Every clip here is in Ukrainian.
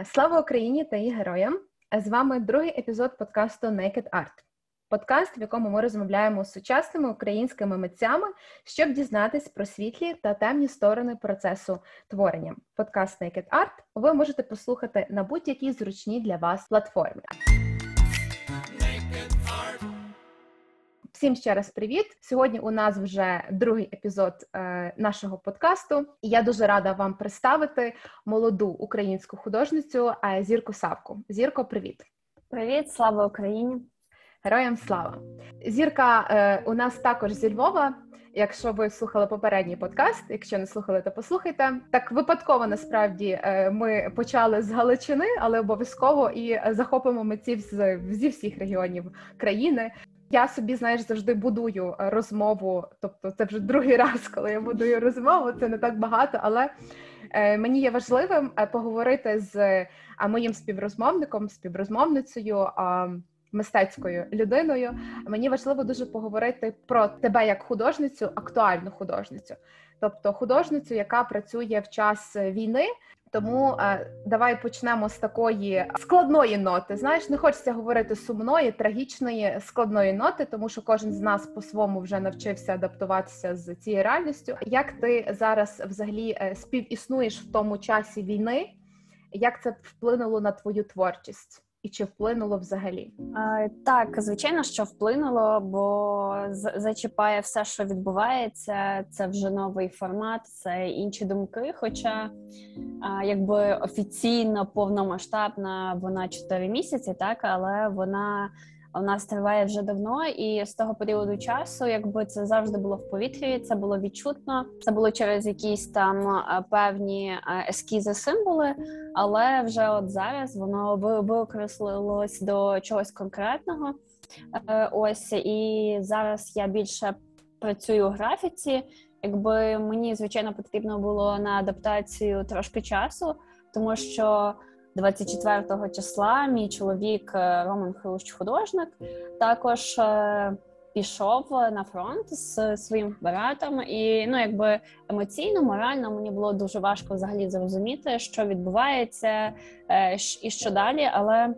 Е, слава Україні та її героям! З вами другий епізод подкасту Naked Art. Подкаст, в якому ми розмовляємо з сучасними українськими митцями, щоб дізнатись про світлі та темні сторони процесу творення. Подкаст Naked Art ви можете послухати на будь-якій зручній для вас платформі. Всім ще раз привіт! Сьогодні у нас вже другий епізод е, нашого подкасту, і я дуже рада вам представити молоду українську художницю е, Зірку Савку. Зірко, привіт! Привіт, слава Україні! Героям слава! Зірка е, у нас також зі Львова. Якщо ви слухали попередній подкаст, якщо не слухали, то послухайте. Так випадково насправді е, ми почали з Галичини, але обов'язково і захопимо митців з зі всіх регіонів країни. Я собі, знаєш, завжди будую розмову. Тобто, це вже другий раз, коли я будую розмову. Це не так багато, але е, мені є важливим е, поговорити з е, моїм співрозмовником, співрозмовницею. Мистецькою людиною мені важливо дуже поговорити про тебе як художницю, актуальну художницю, тобто художницю, яка працює в час війни, тому е, давай почнемо з такої складної ноти. Знаєш, не хочеться говорити сумної, трагічної, складної ноти, тому що кожен з нас по-своєму вже навчився адаптуватися з цією реальністю. Як ти зараз взагалі е, співіснуєш в тому часі війни? Як це вплинуло на твою творчість? І чи вплинуло взагалі? Так, звичайно, що вплинуло, бо зачіпає все, що відбувається. Це вже новий формат, це інші думки. Хоча якби офіційно повномасштабна вона 4 місяці, так але вона у нас триває вже давно, і з того періоду часу, якби це завжди було в повітрі, це було відчутно. Це було через якісь там е, певні е, ескізи, символи, але вже от зараз воно використалось до чогось конкретного. Е, ось і зараз я більше працюю у графіці. Якби мені звичайно потрібно було на адаптацію трошки часу, тому що 24 числа мій чоловік е, Роман Хрущ, художник, також е, пішов на фронт з своїм братом, і ну якби емоційно, морально мені було дуже важко взагалі зрозуміти, що відбувається е, і що далі. Але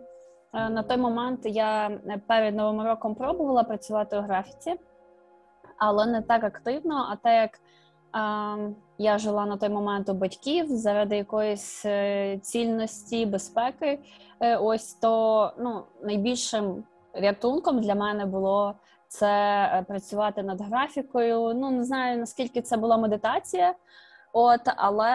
на той момент я перед новим роком пробувала працювати у графіці, але не так активно, а так як я жила на той момент у батьків заради якоїсь е, цільності, безпеки. Е, ось то ну, найбільшим рятунком для мене було це е, працювати над графікою. Ну не знаю наскільки це була медитація. От, але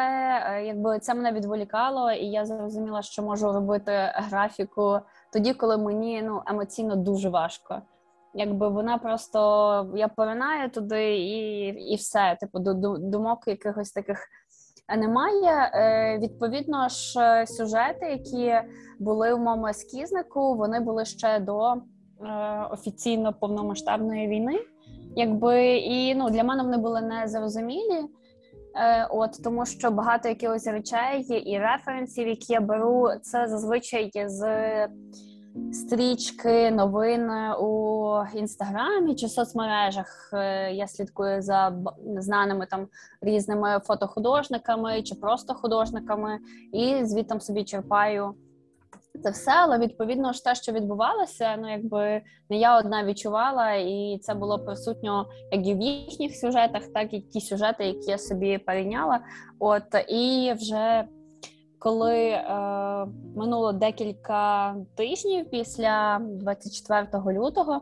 якби це мене відволікало, і я зрозуміла, що можу робити графіку тоді, коли мені ну емоційно дуже важко якби вона просто я поринаю туди і і все. Типу, думок якихось таких немає. Е, Відповідно ж, сюжети, які були в моєму ескізнику, вони були ще до е, офіційно повномасштабної війни. Якби і ну для мене вони були незрозумілі. Е, от тому, що багато якихось речей і референсів, які я беру, це зазвичай з стрічки, новин у інстаграмі чи соцмережах. Е, я слідкую за знаними там різними фотохудожниками чи просто художниками, і звідти собі черпаю. Це все, але відповідно ж те, що відбувалося, ну якби не я одна відчувала, і це було присутньо як і в їхніх сюжетах, так і ті сюжети, які я собі перейняла. От і вже коли е, минуло декілька тижнів після 24 лютого,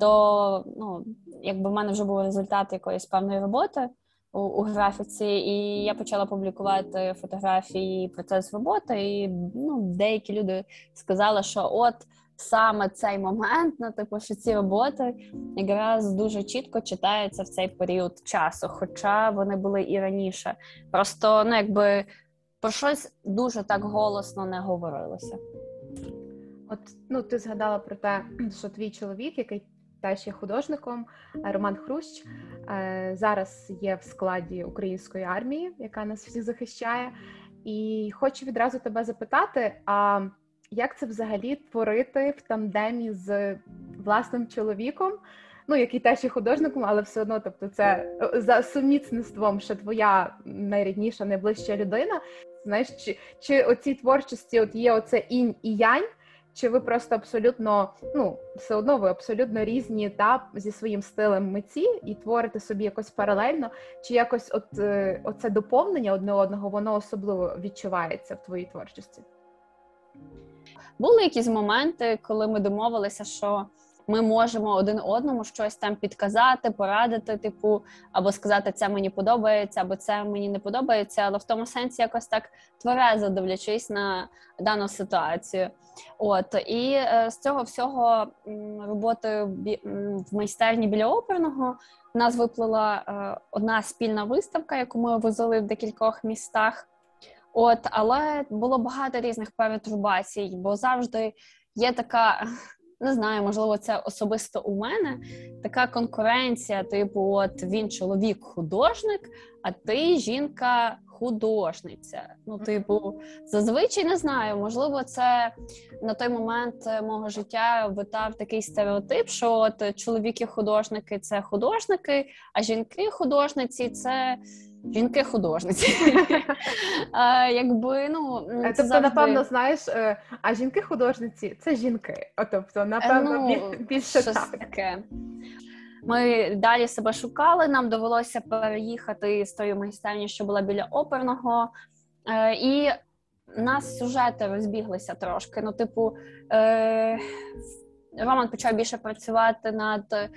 то ну, якби в мене вже був результат якоїсь певної роботи у, у графіці, і я почала публікувати фотографії процес роботи. І ну, деякі люди сказали, що от. Саме цей момент, ну типу, що ці роботи якраз дуже чітко читаються в цей період часу, хоча вони були і раніше. Просто ну якби про щось дуже так голосно не говорилося. От ну ти згадала про те, що твій чоловік, який теж є художником, е, Роман Хрущ, е, зараз є в складі української армії, яка нас всіх захищає. І хочу відразу тебе запитати: а як це взагалі творити в тандемі з власним чоловіком? ну який теж є художником, але все одно, тобто, це за сумісництвом ще твоя найрідніша, найближча людина. Знаєш, чи чи оцій творчості от є оце інь і янь, чи ви просто абсолютно, ну, все одно ви абсолютно різні та зі своїм стилем митці і творите собі якось паралельно, чи якось от е, оце доповнення одне одного, воно особливо відчувається в твоїй творчості? Були якісь моменти, коли ми домовилися, що ми можемо один одному щось там підказати, порадити, типу, або сказати, це мені подобається, або це мені не подобається, але в тому сенсі якось так тверезо дивлячись на дану ситуацію. От і е, з цього всього роботи в майстерні біля оперного в нас виплила е, одна спільна виставка, яку ми возили в декількох містах. От, але було багато різних перетурбацій, бо завжди є така не знаю, можливо, це особисто у мене така конкуренція, типу, от він чоловік-художник, а ти жінка. Художниця, ну, типу, зазвичай не знаю. Можливо, це на той момент мого життя витав такий стереотип, що от чоловіки-художники це художники, а жінки-художниці це жінки-художниці. Якби ну е, тобто, напевно, знаєш, е, а жінки-художниці це жінки. Тобто, напевно, ну, більше так. таке. Ми далі себе шукали. Нам довелося переїхати з тої майстерні, що була біля оперного, е, і нас сюжети розбіглися трошки. Ну, типу, Роман почав більше працювати над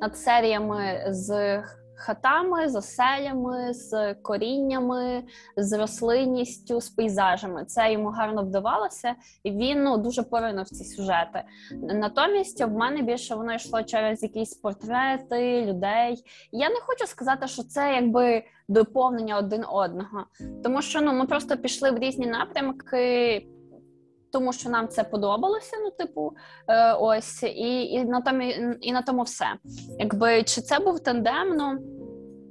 над серіями з хатами, з оселями, з коріннями, з рослинністю, з пейзажами. Це йому гарно вдавалося, і він ну дуже поринув ці сюжети. Натомість в мене більше воно йшло через якісь портрети людей. Я не хочу сказати, що це якби доповнення один одного, тому що ну ми просто пішли в різні напрямки. Тому що нам це подобалося, ну типу, е, ось, і і на тому і на тому все. Якби чи це був тандем, ну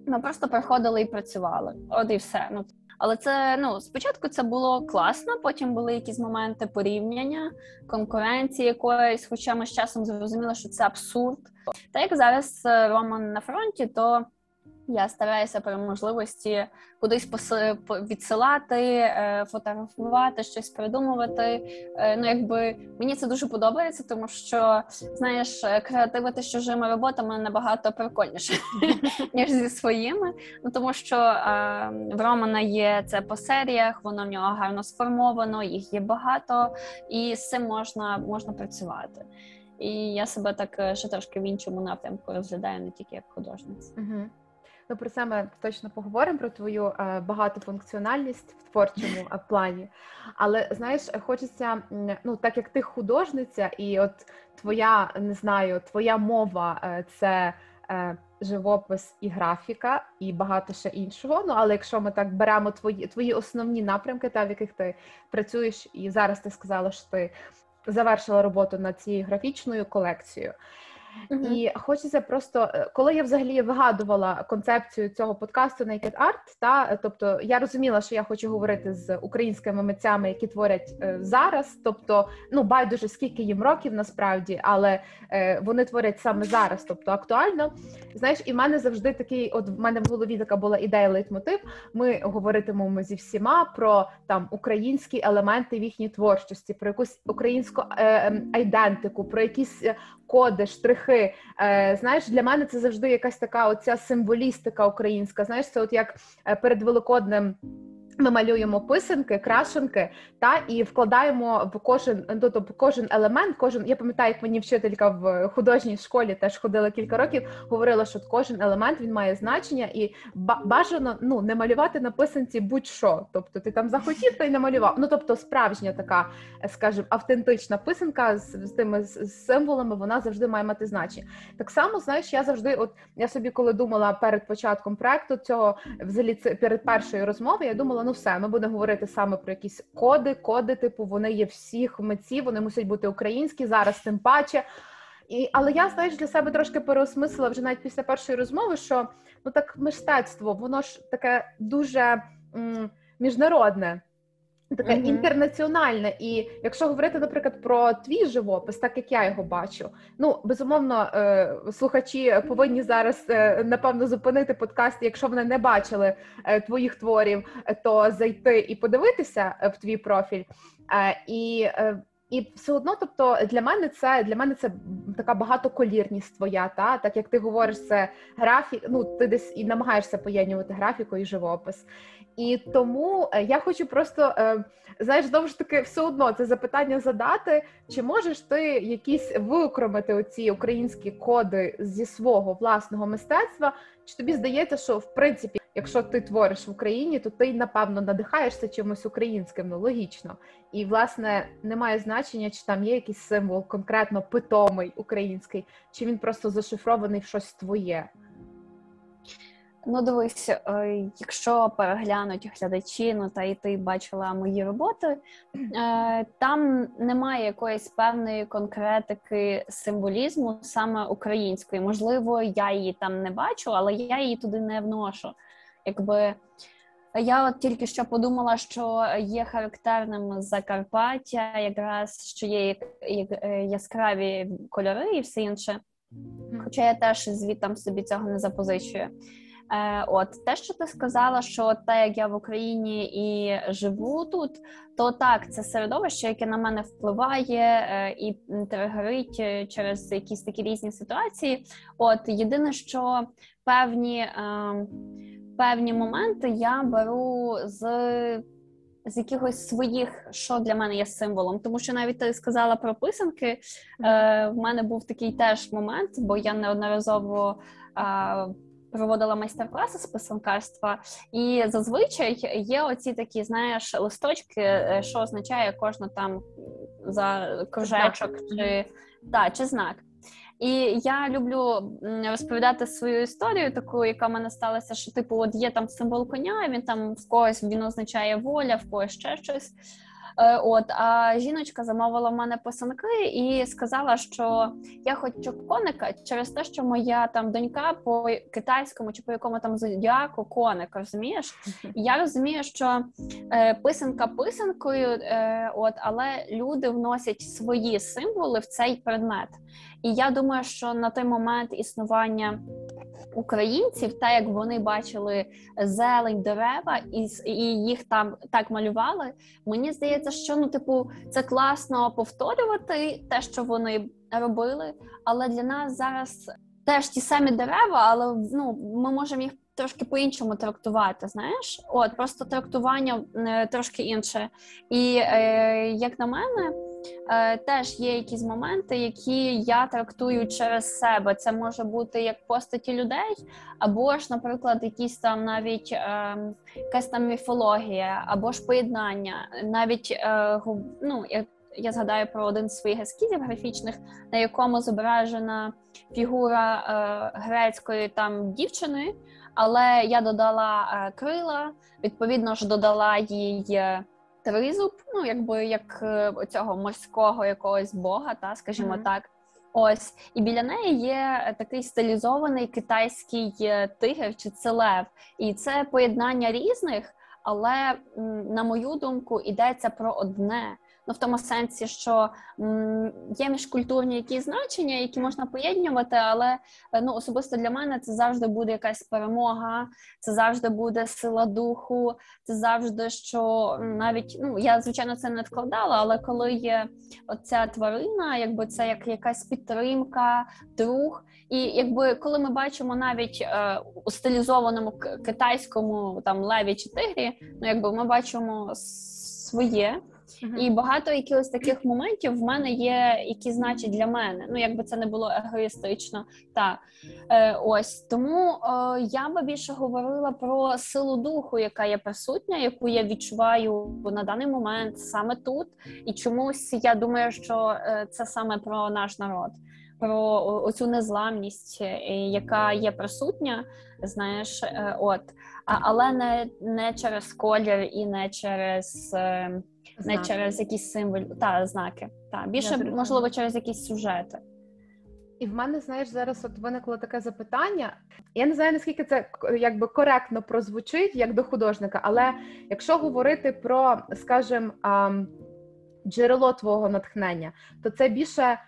ми просто приходили і працювали. От і все. Ну але це ну спочатку це було класно. Потім були якісь моменти порівняння, конкуренції якоїсь. Хоча ми з часом зрозуміли, що це абсурд. Та як зараз е, Роман на фронті, то я стараюся при можливості кудись відсилати, е, фотографувати, щось придумувати. Е, ну, якби мені це дуже подобається, тому що знаєш, креативити з чужими роботами набагато прикольніше ніж зі своїми. Ну тому що в Романа є це по серіях, воно в нього гарно сформовано, їх є багато, і з цим можна, можна працювати. І я себе так е, ще трошки в іншому напрямку розглядаю, не тільки як художниця. Ну, про це ми точно поговоримо про твою е, багатофункціональність в творчому плані. Але знаєш, хочеться, ну так як ти художниця, і от твоя не знаю, твоя мова е, це е, живопис і графіка, і багато ще іншого. Ну але якщо ми так беремо твої твої основні напрямки, та в яких ти працюєш, і зараз ти сказала, що ти завершила роботу над цією графічною колекцією. Uh-huh. І хочеться просто, е, коли я взагалі вигадувала концепцію цього подкасту Naked Art, та тобто я розуміла, що я хочу говорити з українськими митцями, які творять е, зараз. Тобто, ну байдуже скільки їм років насправді, але е, вони творять саме зараз, тобто актуально. Знаєш, і в мене завжди такий, от в мене в голові така була ідея лейтмотив. Ми говоритимемо зі всіма про там українські елементи в їхній творчості, про якусь українську е, ем, айдентику, про якісь е, коди, штрихи. Е, Знаєш, для мене це завжди якась така оця символістика українська. Знаєш, це от як е, перед великоднем. Ми малюємо писанки, крашенки та і вкладаємо в кожен ну, тобто кожен елемент. Кожен я пам'ятаю, як мені вчителька в художній школі теж ходила кілька років. Говорила, що кожен елемент він має значення, і бажано ну не малювати на писанці будь-що. Тобто ти там захотів та й намалював. Ну тобто, справжня така, скажімо, автентична писанка з, з тими з символами, вона завжди має мати значення. Так само, знаєш, я завжди, от я собі, коли думала перед початком проекту цього, взагалі це перед першою розмовою, я думала, ну все, ми будемо говорити саме про якісь коди, коди, типу, вони є всіх митців, вони мусять бути українські зараз, тим паче. І, Але я знаєш для себе трошки переосмислила вже навіть після першої розмови, що ну так мистецтво, воно ж таке дуже м, міжнародне. Таке mm-hmm. інтернаціональне. І якщо говорити, наприклад, про твій живопис, так як я його бачу, ну безумовно, е, слухачі повинні зараз е, напевно зупинити подкаст. Якщо вони не бачили е, твоїх творів, то зайти і подивитися в твій профіль. І і все одно, тобто для мене це для мене це така багатоколірність твоя, та так як ти говориш, це графік. Ну ти десь і намагаєшся поєднувати графіку і живопис. І тому е, я хочу просто е, знаєш, знову ж таки, все одно це запитання задати. Чи можеш ти якісь виокремити оці українські коди зі свого власного мистецтва? Чи тобі здається, що в принципі, якщо ти твориш в Україні, то ти напевно надихаєшся чимось українським, ну логічно, і власне немає значення, чи там є якийсь символ конкретно питомий український, чи він просто зашифрований в щось твоє. Ну, дивись, е, якщо переглянуть глядачі, ну та і ти бачила мої роботи, е, там немає якоїсь певної конкретики символізму саме української. Можливо, я її там не бачу, але я її туди не вношу. Якби я от тільки що подумала, що є характерним Закарпаття, якраз що є е, яскраві кольори і все інше. Хоча я теж звідтам собі цього не запозичую. Е, От те, що ти сказала, що те, як я в Україні і живу тут, то так, це середовище, яке на мене впливає е, і тригерить е, через якісь такі різні ситуації. От єдине, що певні, е, певні моменти я беру з. З якихось своїх, що для мене є символом, тому що навіть ти сказала про писанки. Е, В мене був такий теж момент, бо я неодноразово проводила майстер-класи з писанкарства, і зазвичай є оці такі, знаєш, листочки, е, що означає кожна там за кружечок чи та, чи знак. І я люблю розповідати свою історію, таку, яка в мене сталася, що типу, от є там символ коня, він там в когось він означає воля, в когось ще щось. Е, от а жіночка замовила в мене писанки і сказала, що я хочу коника через те, що моя там донька по китайському чи по якому там зодіаку коник, розумієш? І я розумію, що е, писанка писанкою, е, от але люди вносять свої символи в цей предмет. І я думаю, що на той момент існування українців, так як вони бачили зелень, дерева, і і їх там так малювали. Мені здається, що ну, типу, це класно повторювати те, що вони робили. Але для нас зараз теж ті самі дерева, але ну ми можемо їх. Трошки по-іншому трактувати, знаєш, от просто трактування е, трошки інше. І е, як на мене, е, теж є якісь моменти, які я трактую через себе. Це може бути як постаті людей, або ж, наприклад, якісь там навіть е, якась там міфологія, або ж поєднання, навіть е, ну, я, я згадаю про один з своїх ескізів графічних, на якому зображена фігура е, грецької там дівчини, але я додала е, крила, відповідно ж додала їй. Е, тризуб, ну якби як е, цього морського якогось бога, та скажімо mm-hmm. так. Ось і біля неї є такий стилізований китайський е, тигр чи це лев, і це поєднання різних, але на мою думку йдеться про одне ну в тому сенсі, що м, є міжкультурні якісь значення, які можна поєднувати, але е, ну особисто для мене це завжди буде якась перемога, це завжди буде сила духу, це завжди що навіть ну я звичайно це не вкладала, але коли є оця тварина, якби це як якась підтримка, друг. І якби коли ми бачимо навіть е, у стилізованому китайському там леві чи тигрі, ну якби ми бачимо своє. Uh-huh. І багато якихось таких моментів в мене є, які значать для мене. Ну, якби це не було егоїстично. Та е, ось тому е, я би більше говорила про силу духу, яка є присутня, яку я відчуваю на даний момент саме тут. І чомусь я думаю, що е, це саме про наш народ. Про оцю незламність, е, яка є присутня, знаєш, е, от але не не через колір і не через не через якісь символи та знаки. Та більше можливо через якісь сюжети. І в мене, знаєш, зараз от виникло таке запитання. Я не знаю, наскільки це якби коректно прозвучить як до художника, але якщо говорити про, скажімо, джерело твого натхнення, то це більше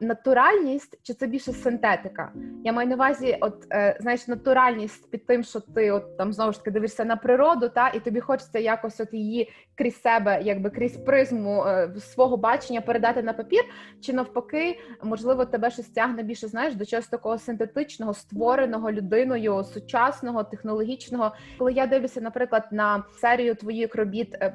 натуральність чи це більше синтетика? Я маю на увазі, от е, знаєш, натуральність під тим, що ти от там знову ж таки дивишся на природу, та і тобі хочеться якось от її крізь себе, якби крізь призму е, свого бачення передати на папір, чи навпаки, можливо, тебе щось тягне більше знаєш до чогось такого синтетичного, створеного людиною, сучасного, технологічного. Коли я дивлюся, наприклад, на серію твоїх робіт е,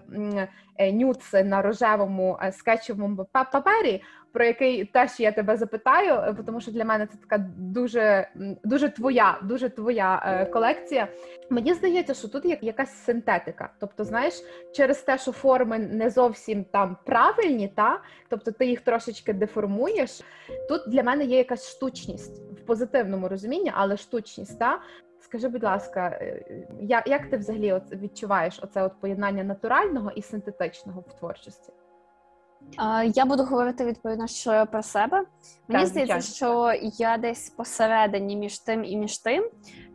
нюц на рожевому е, скетчевому папері про який теж я тебе запитаю, е, тому що для мене це така дуже дуже твоя, дуже твоя е, колекція. Мені здається, що тут є якась синтетика. Тобто, знаєш, через те, що форми не зовсім там правильні, та тобто ти їх трошечки деформуєш. Тут для мене є якась штучність в позитивному розумінні, але штучність та. Скажи, будь ласка, е, як як ти взагалі от відчуваєш оце от поєднання натурального і синтетичного в творчості? Я буду говорити відповідно що про себе. Мені так, здається, що я десь посередині між тим і між тим,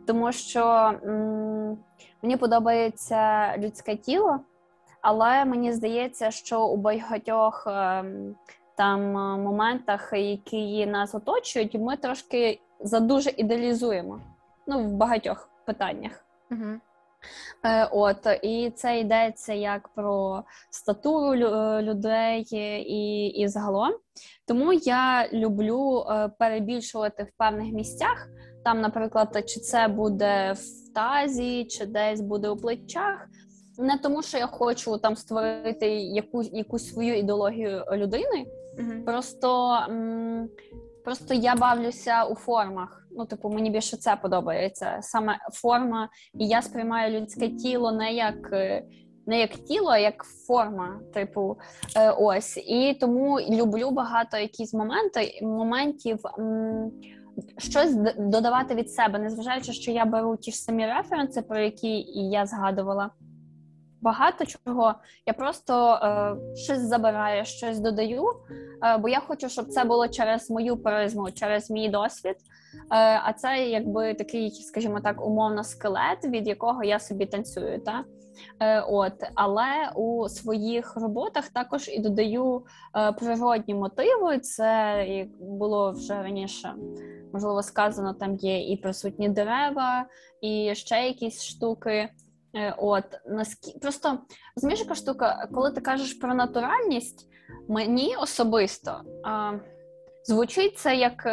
тому що м- мені подобається людське тіло, але мені здається, що у багатьох ем, там моментах, які нас оточують, ми трошки задуже ідеалізуємо. Ну, в багатьох питаннях. Угу. Е, от і це йдеться як про статуру е, людей і і загалом. Тому я люблю е, перебільшувати в певних місцях. Там, наприклад, чи це буде в тазі, чи десь буде у плечах. Не тому, що я хочу там створити якусь якусь свою ідеологію людини. Mm-hmm. Просто м- просто я бавлюся у формах. Ну, типу, мені більше це подобається саме форма, і я сприймаю людське тіло не як е, не як тіло, а як форма. Типу, е, ось і тому люблю багато якісь моменти моментів. М- Щось додавати від себе, незважаючи, що я беру ті ж самі референси, про які я згадувала. Багато чого я просто е, щось забираю, щось додаю, е, бо я хочу, щоб це було через мою призму, через мій досвід. Е, а це якби такий, скажімо так, умовно скелет, від якого я собі танцюю. Та? Е, от, Але у своїх роботах також і додаю е, природні мотиви. Це як було вже раніше. Можливо, сказано, там є і присутні дерева, і ще якісь штуки. От наскільки просто розумієш, яка штука, коли ти кажеш про натуральність, мені особисто а, звучить це як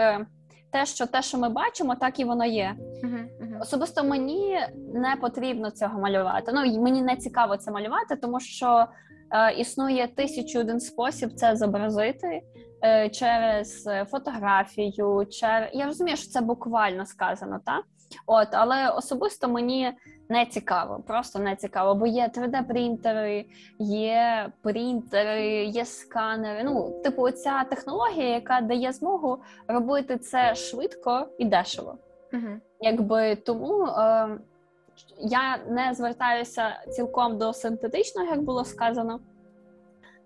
те, що те, що ми бачимо, так і воно є. Uh-huh, uh-huh. Особисто мені не потрібно цього малювати. Ну мені не цікаво це малювати, тому що е, існує тисячу один спосіб це зобразити е, через фотографію. Через... Я розумію, що це буквально сказано, так? От, але особисто мені не цікаво, просто не цікаво, бо є 3D-принтери, є принтери, є сканери. Ну, типу, ця технологія, яка дає змогу робити це швидко і дешево. Угу. Якби тому е, я не звертаюся цілком до синтетичного, як було сказано.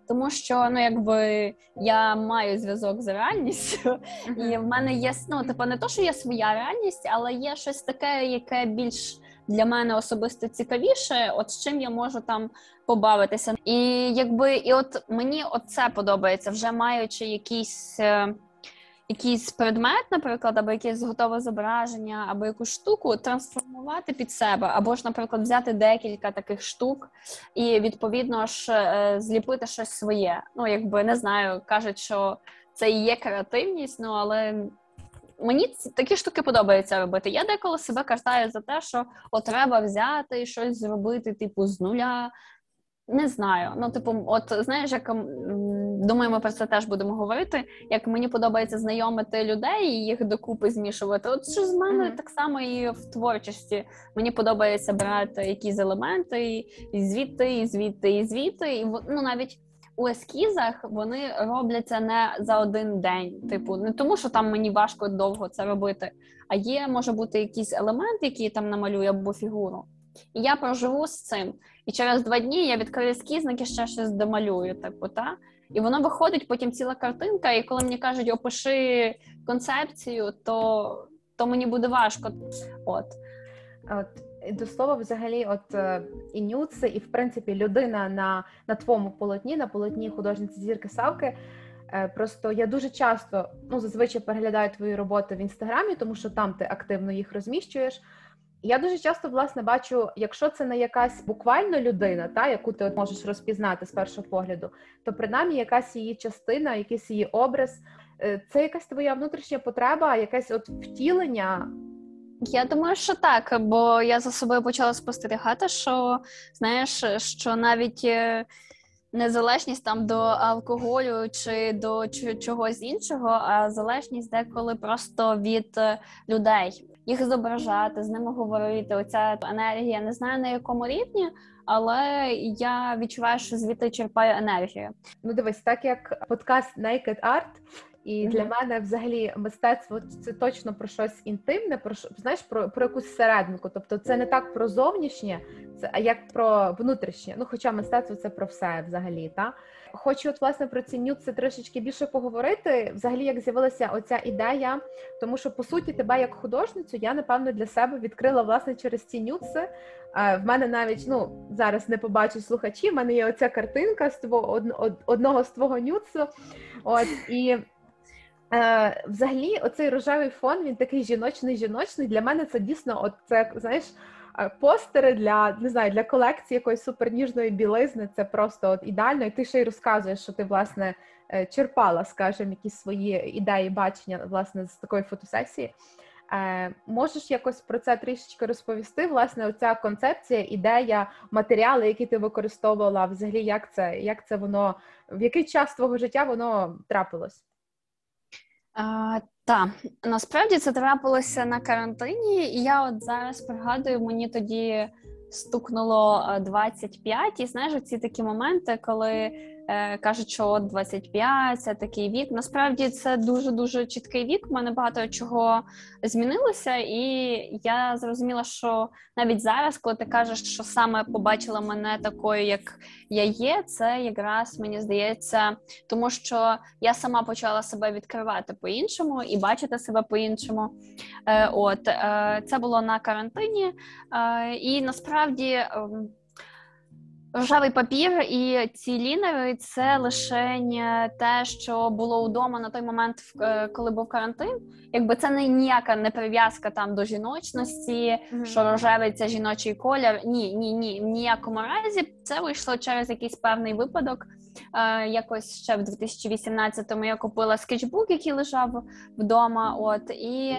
Тому що ну якби я маю зв'язок з реальністю, uh-huh. і в мене є ну, типу, не то, що є своя реальність, але є щось таке, яке більш для мене особисто цікавіше, от з чим я можу там побавитися. І якби і от мені це подобається, вже маючи якийсь. Е, якийсь предмет, наприклад, або якесь готове зображення, або якусь штуку трансформувати під себе, або ж, наприклад, взяти декілька таких штук і відповідно ж е, зліпити щось своє. Ну, якби не знаю, кажуть, що це і є креативність, ну але мені такі штуки подобається робити. Я деколи себе картаю за те, що от треба взяти і щось зробити, типу, з нуля. Не знаю. Ну, типу, от знаєш, як думаю, ми про це теж будемо говорити. Як мені подобається знайомити людей і їх докупи змішувати. От що з мене mm-hmm. так само і в творчості. Мені подобається брати якісь елементи і звідти, і звідти, і звідти. І ну навіть у ескізах вони робляться не за один день. Типу, не тому, що там мені важко довго це робити, а є, може бути якийсь елемент, який там намалює або фігуру. І я проживу з цим. І через два дні я відкрию ескізник і ще щось домалюю. Типу, та? І воно виходить потім ціла картинка. І коли мені кажуть, опиши концепцію, то то мені буде важко. От. От до слова, взагалі, от е, і нюци, і в принципі людина на на твоєму полотні, на полотні художниці зірки Савки. Е, просто я дуже часто ну зазвичай переглядаю твої роботи в інстаграмі, тому що там ти активно їх розміщуєш. Я дуже часто власне бачу, якщо це не якась буквально людина, та яку ти от можеш розпізнати з першого погляду, то принаймні якась її частина, якийсь її образ, е, це якась твоя внутрішня потреба, якесь от втілення. Я думаю, що так, бо я за собою почала спостерігати, що знаєш, що навіть е, незалежність там до алкоголю чи до чогось іншого, а залежність деколи просто від е, людей їх зображати, з ними говорити. Оця енергія не знаю на якому рівні, але я відчуваю, що звідти черпаю енергію. Ну, дивись, так як подкаст Naked Art, і mm-hmm. для мене взагалі мистецтво це точно про щось інтимне, про знаєш, про про якусь серединку. Тобто, це не так про зовнішнє, це а як про внутрішнє. Ну, хоча мистецтво це про все взагалі, та хочу от власне про ці нюци трішечки більше поговорити. Взагалі, як з'явилася оця ідея, тому що по суті тебе як художницю я напевно для себе відкрила власне через ці нюци. В мене навіть ну зараз не побачу слухачі. в мене є оця картинка з твого одного з твого нюцу. От і. Е, Взагалі, оцей рожевий фон він такий жіночний жіночний. Для мене це дійсно, от це знаєш, Е, постери для не знаю, для колекції якоїсь суперніжної білизни. Це просто от ідеально. І ти ще й розказуєш, що ти власне е, черпала, скажімо, якісь свої ідеї, бачення власне з такої фотосесії. Е, Можеш якось про це трішечки розповісти? Власне, оця концепція, ідея, матеріали, які ти використовувала, взагалі, як це як це воно в який час твого життя воно трапилось? А, Так, насправді це трапилося на карантині, і я от зараз пригадую, мені тоді стукнуло 25, і знаєш, ці такі моменти, коли е, кажуть, що от 25 це такий вік. Насправді це дуже дуже чіткий вік. У мене багато чого змінилося, і я зрозуміла, що навіть зараз, коли ти кажеш, що саме побачила мене такою, як я є, це якраз мені здається, тому що я сама почала себе відкривати по-іншому і бачити себе по-іншому. Е, От е, це було на карантині, е, і насправді. Рожевий папір і ці лінери це лише те, що було вдома на той момент, е, коли був карантин. Якби це не ніяка не прив'язка там до жіночності, mm-hmm. що рожевий це жіночий колір. Ні, ні, ні. В ніякому разі це вийшло через якийсь певний випадок. Е, Якось ще в 2018-му я купила скетчбук, який лежав вдома. От і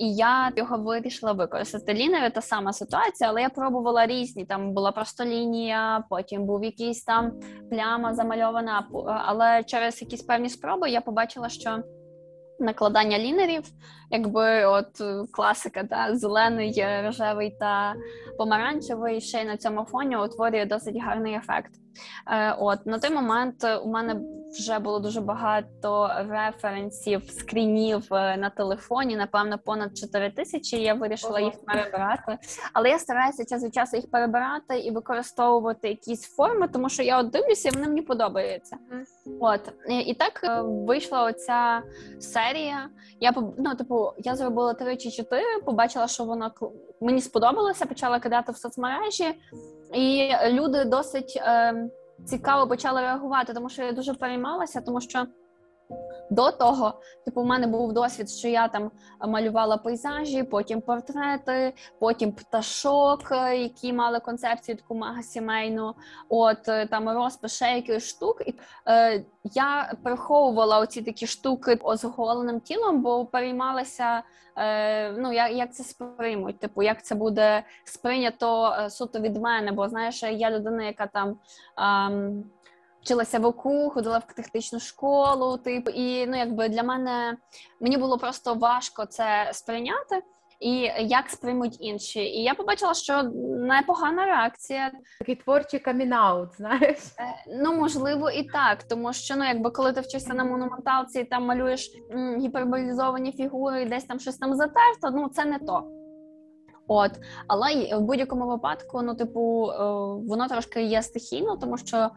і я його вирішила використати. Лінери та сама ситуація, але я пробувала різні. Там була просто лінія, потім був якийсь там пляма замальована. Але через якісь певні спроби я побачила, що накладання лінерів, якби от класика, та зелений, рожевий та помаранчевий, ще й на цьому фоні утворює досить гарний ефект. Е, от на той момент у мене вже було дуже багато референсів, скрінів е, на телефоні. Напевно, понад 4 тисячі. Я вирішила Ого. їх перебирати. Але я стараюся час від часу їх перебирати і використовувати якісь форми, тому що я от дивлюся, і вони мені подобаються. Mm. От і так е, вийшла оця серія. Я ну, типу, я зробила три чи чотири, побачила, що вона мені сподобалося, почала кидати в соцмережі, і люди досить. Е, цікаво почали реагувати, тому що я дуже переймалася, тому що. До того, типу, у мене був досвід, що я там малювала пейзажі, потім портрети, потім пташок, е, які мали концепцію таку мегасімейну, от е, там розпис якихось штук. І е, я приховувала оці такі штуки з тілом, бо переймалася, е, ну як як це сприймуть, типу, як це буде сприйнято е, суто від мене. Бо знаєш, я людина, яка там. Е, вчилася в ОКУ, ходила в технічну школу. Типу, і ну, якби для мене мені було просто важко це сприйняти. І як сприймуть інші, і я побачила, що непогана реакція. Такий творчий камінаут, знаєш? Е, ну можливо, і так, тому що ну, якби коли ти вчишся на монументалці і там малюєш м, гіперболізовані фігури, і десь там щось там затерто, ну це не то. От, але в будь-якому випадку, ну, типу, е, воно трошки є стихійно, тому що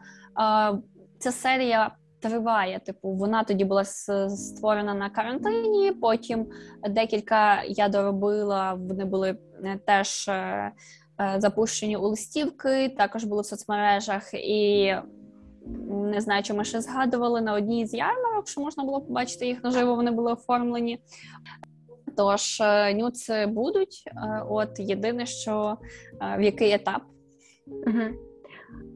ця серія триває. Типу, вона тоді була створена на карантині. Потім декілька я доробила. Вони були е, теж е, запущені у листівки, також були в соцмережах і. Не знаю, чи ми ще згадували на одній з ярмарок, що можна було побачити їх наживо, вони були оформлені. Тож нюци будуть. От єдине, що в який етап. Угу.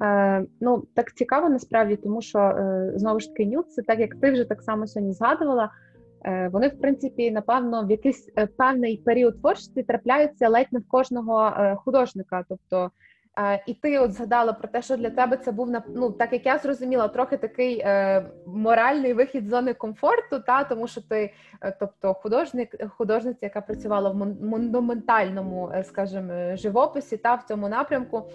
Е, Ну так цікаво насправді, тому що е, знову ж таки нюци, так як ти вже так само сьогодні згадувала, е, вони в принципі напевно в якийсь е, певний період творчості трапляються ледь не в кожного е, художника. Тобто, е, і ти от згадала про те, що для тебе це був ну, так як я зрозуміла, трохи такий е, моральний вихід з зони комфорту, та тому що ти, е, тобто, художник, художниця, яка працювала в монументальному, скажімо, живописі, та в цьому напрямку.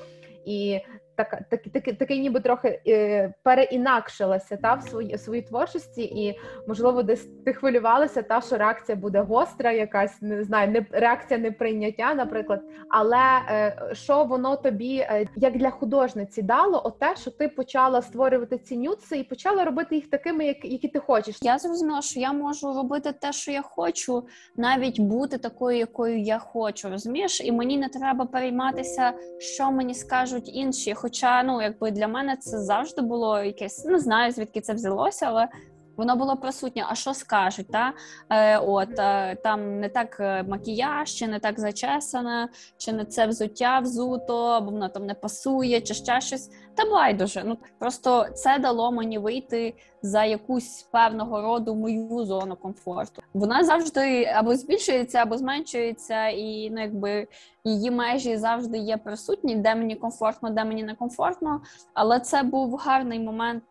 І так, так, так, такий ніби трохи е, переінакшилася та в своїй своїй творчості, і можливо, десь ти хвилювалася, та що реакція буде гостра, якась не знаю, не реакція неприйняття, наприклад. Але е, що воно тобі е, як для художниці дало, оте, що ти почала створювати ці нюци і почала робити їх такими, як які ти хочеш. Я зрозуміла, що я можу робити те, що я хочу, навіть бути такою, якою я хочу. Розумієш, і мені не треба перейматися, що мені скажуть інші. Хоча ну якби для мене це завжди було якесь, не знаю звідки це взялося, але воно було присутнє. А що скажуть? Та? Е, От е, там не так е, макіяж, чи не так зачесане, чи не це взуття взуто, або воно там не пасує, чи ще щось. Та байдуже. Ну просто це дало мені вийти за якусь певного роду мою зону комфорту. Вона завжди або збільшується, або зменшується, і ну якби її межі завжди є присутні, де мені комфортно, де мені не комфортно. Але це був гарний момент.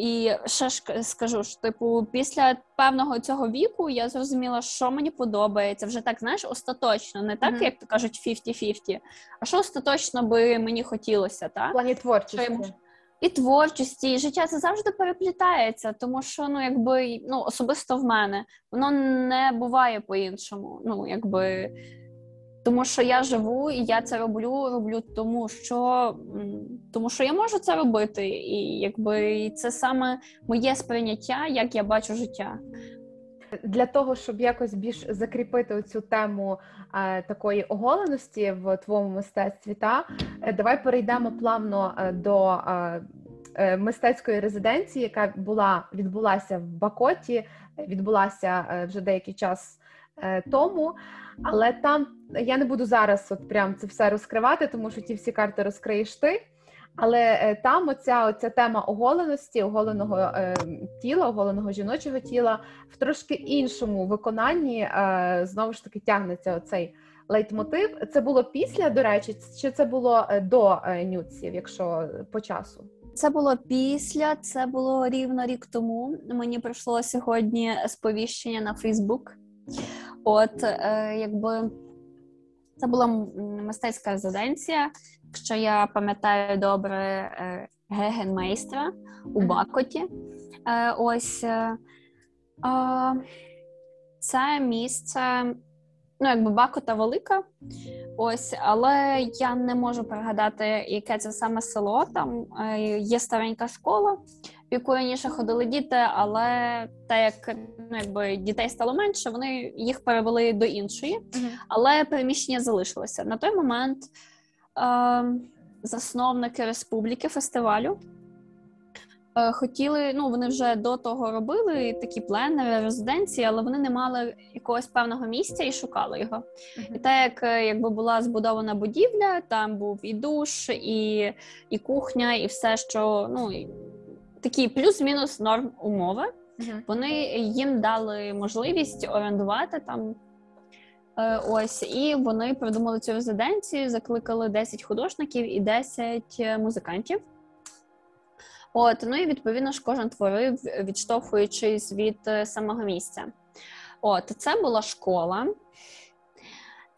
І ще ж скажу що, типу, після певного цього віку я зрозуміла, що мені подобається. Вже так знаєш, остаточно, не так, mm-hmm. як то кажуть, 50-50, а що остаточно би мені хотілося, так? В плані творчості. І творчості, і життя це завжди переплітається, тому що ну якби ну особисто в мене воно не буває по-іншому. Ну якби тому що я живу і я це роблю, роблю тому, що тому що я можу це робити, і якби це саме моє сприйняття, як я бачу життя. Для того щоб якось більш закріпити цю тему е, такої оголеності в твоєму мистецтві, та е, давай перейдемо плавно е, до е, е, мистецької резиденції, яка була відбулася в Бакоті, відбулася е, вже деякий час тому. Але там я не буду зараз от прям це все розкривати, тому що ті всі карти розкриєш ти. Але е, там оця оця тема оголеності, оголеного е, тіла, оголеного жіночого тіла в трошки іншому виконанні е, знову ж таки тягнеться оцей лейтмотив. Це було після, до речі, чи це було е, до е, нюців, якщо по часу? Це було після, це було рівно рік тому. Мені прийшло сьогодні сповіщення на Фейсбук. От е, якби це була мистецька резиденція. Якщо я пам'ятаю добре е, гегенмейстра у Бакоті. Е, ось е, це місце, ну якби Бакота велика. Ось, але я не можу пригадати, яке це саме село. Там е, є старенька школа в яку раніше ходили діти, але те, як ну, якби дітей стало менше, вони їх перевели до іншої, uh-huh. але переміщення залишилося на той момент. Е, Засновники республіки фестивалю е, хотіли, ну вони вже до того робили такі пленери, резиденції, але вони не мали якогось певного місця і шукали його. Uh-huh. І так як е, якби була збудована будівля, там був і душ, і і кухня, і все, що ну такі плюс-мінус норм умови. Uh-huh. Вони їм дали можливість орендувати там. Е, ось, і вони придумали цю резиденцію, закликали 10 художників і 10 е, музикантів. От, ну і відповідно ж кожен творив, відштовхуючись від е, самого місця. От, це була школа.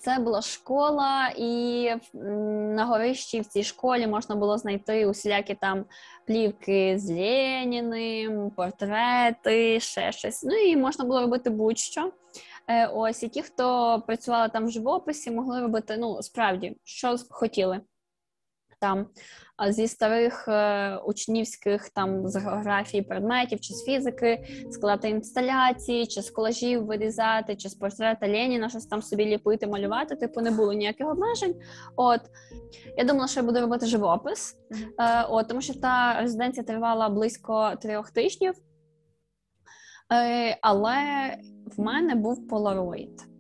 Це була школа, і на горищі в цій школі можна було знайти усілякі там плівки з Леніним, портрети, ще щось. Ну і можна було робити будь-що. Е, ось і ті, хто працювали там в живописі, могли робити ну справді що хотіли. Там зі старих е, учнівських там з географії предметів чи з фізики, складати інсталяції, чи з колажів вирізати, чи з портрета Леніна щось там собі ліпити, малювати. Типу не було ніяких обмежень. От я думала, що я буду робити живопис, е, от тому що та резиденція тривала близько трьох тижнів. Е, але в мене був полароїд.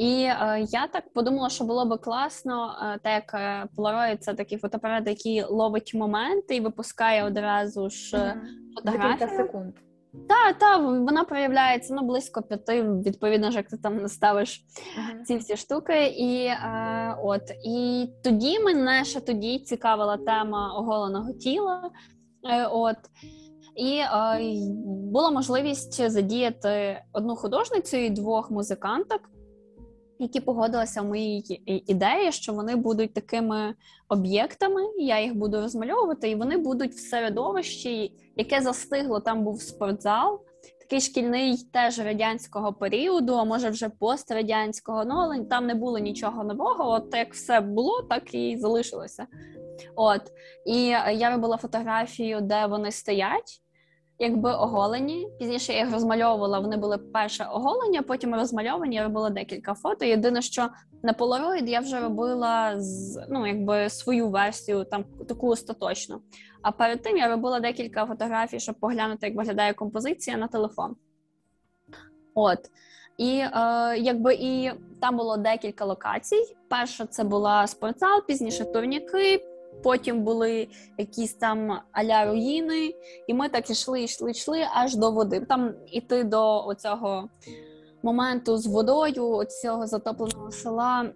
І е, я так подумала, що було би класно, е, так як е, Polaroid — це такий фотоапарат, який ловить моменти і випускає одразу ж е, фотографію. Декілька секунд. Так, так, вона проявляється ну, близько п'яти, відповідно, ж, як ти там наставиш uh-huh. ці всі штуки. І е, от, і тоді мене ще тоді цікавила тема оголеного тіла. Е, от, і е, була можливість задіяти одну художницю і двох музиканток які погодилися в моїй ідеї, що вони будуть такими об'єктами, я їх буду розмальовувати, і вони будуть в середовищі, яке застигло. Там був спортзал, такий шкільний теж радянського періоду, а може вже пострадянського. Ну але там не було нічого нового. От як все було, так і залишилося. От і я робила фотографію, де вони стоять якби оголені. Пізніше я їх розмальовувала. Вони були перше оголення, потім розмальовані. Я робила декілька фото. Єдине, що на Polaroid я вже робила з ну, якби свою версію, там таку остаточну. А перед тим я робила декілька фотографій, щоб поглянути, як виглядає композиція на телефон. От. І е, якби і там було декілька локацій. Перша це була спортзал, пізніше турніки, Потім були якісь там аля руїни, і ми так ішли, йшли, йшли аж до води. Там іти до оцього моменту з водою, цього затопленого села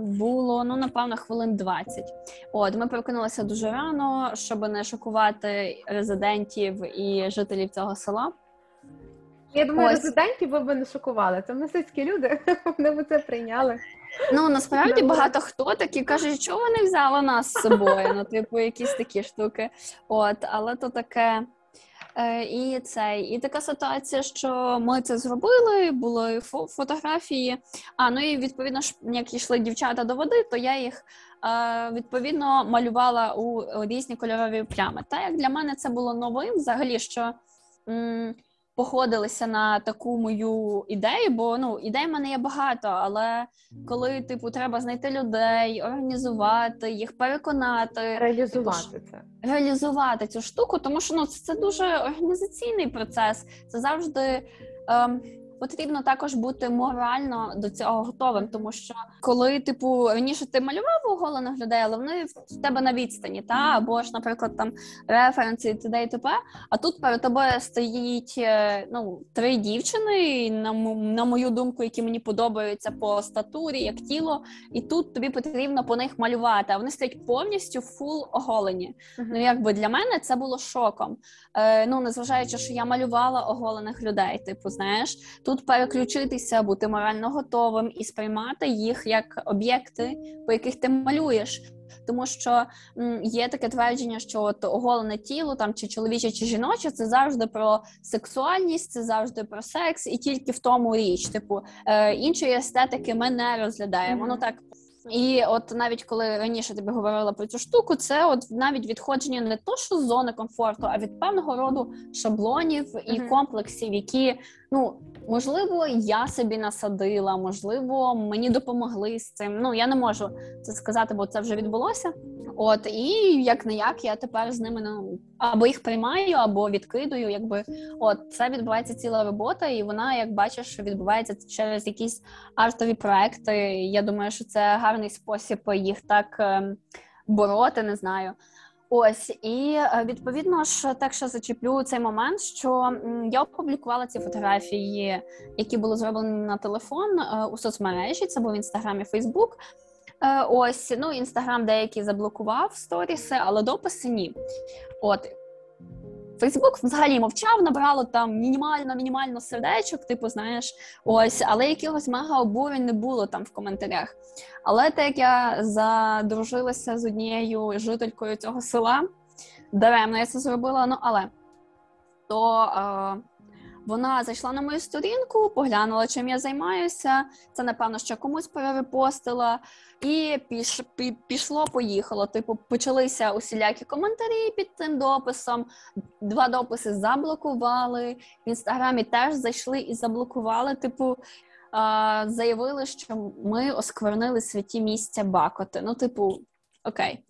було ну напевно хвилин 20. От ми прокинулися дуже рано, щоб не шокувати резидентів і жителів цього села. Я думаю, Ось. резидентів ви б не шокували. Це мистецькі люди, вони б це прийняли. Ну насправді багато хто такі каже, що вони взяли нас з собою, ну, типу, якісь такі штуки. От, але то таке. Е, І це, і така ситуація, що ми це зробили, були фотографії. А ну і відповідно ж, як йшли дівчата до води, то я їх е, відповідно малювала у різні кольорові плями. Та як для мене це було новим, взагалі, що. Походилися на таку мою ідею, бо ну ідей в мене є багато, але коли типу треба знайти людей, організувати їх, переконати, реалізувати типу, це реалізувати цю штуку, тому що ну це, це дуже організаційний процес. Це завжди. Ем, потрібно також бути морально до цього готовим, тому що коли, типу, раніше ти малював оголених людей, але вони в тебе на відстані, та або ж, наприклад, там референси і т.д. і т.п., А тут перед тобою стоїть е, ну три дівчини, на на мою думку, які мені подобаються по статурі, як тіло, і тут тобі потрібно по них малювати. А вони стоять повністю full оголені. Uh-huh. Ну якби для мене це було шоком. Е, Ну незважаючи, що я малювала оголених людей, типу, знаєш, тут тут переключитися, бути морально готовим і сприймати їх як об'єкти, по яких ти малюєш. Тому що є таке твердження, що от оголене тіло там чи чоловіче, чи жіноче це завжди про сексуальність, це завжди про секс, і тільки в тому річ. Типу е, іншої естетики ми не розглядаємо. Mm-hmm. Ну так і от навіть коли раніше тобі говорила про цю штуку, це от навіть відходження не то, що з зони комфорту, а від певного роду шаблонів і mm-hmm. комплексів, які ну можливо я собі насадила, можливо, мені допомогли з цим. Ну я не можу це сказати, бо це вже відбулося. От і як не як я тепер з ними ну або їх приймаю, або відкидую. Якби от це відбувається ціла робота, і вона, як бачиш, відбувається через якісь артові проекти. Я думаю, що це гарний спосіб їх так ем, бороти. Не знаю. Ось і е, відповідно ж так що зачеплю цей момент, що я опублікувала ці фотографії, які були зроблені на телефон е, у соцмережі. Це був інстаграм і Фейсбук. Ось ну інстаграм деякий заблокував сторіси, але дописи ні. От Фейсбук взагалі мовчав, набрало там мінімально мінімально сердечок, типу, знаєш, ось, але якихось мега обурень не було там в коментарях. Але так як я задружилася з однією жителькою цього села, даремно я це зробила, ну але то. Е, Вона зайшла на мою сторінку, поглянула, чим я займаюся. Це напевно, що комусь перерепостила, і піш, пі, пішло, поїхало. Типу, почалися усілякі коментарі під цим дописом. Два дописи заблокували. В інстаграмі теж зайшли і заблокували. Типу, заявили, що ми осквернили святі місця Бакоти. Ну, типу, окей.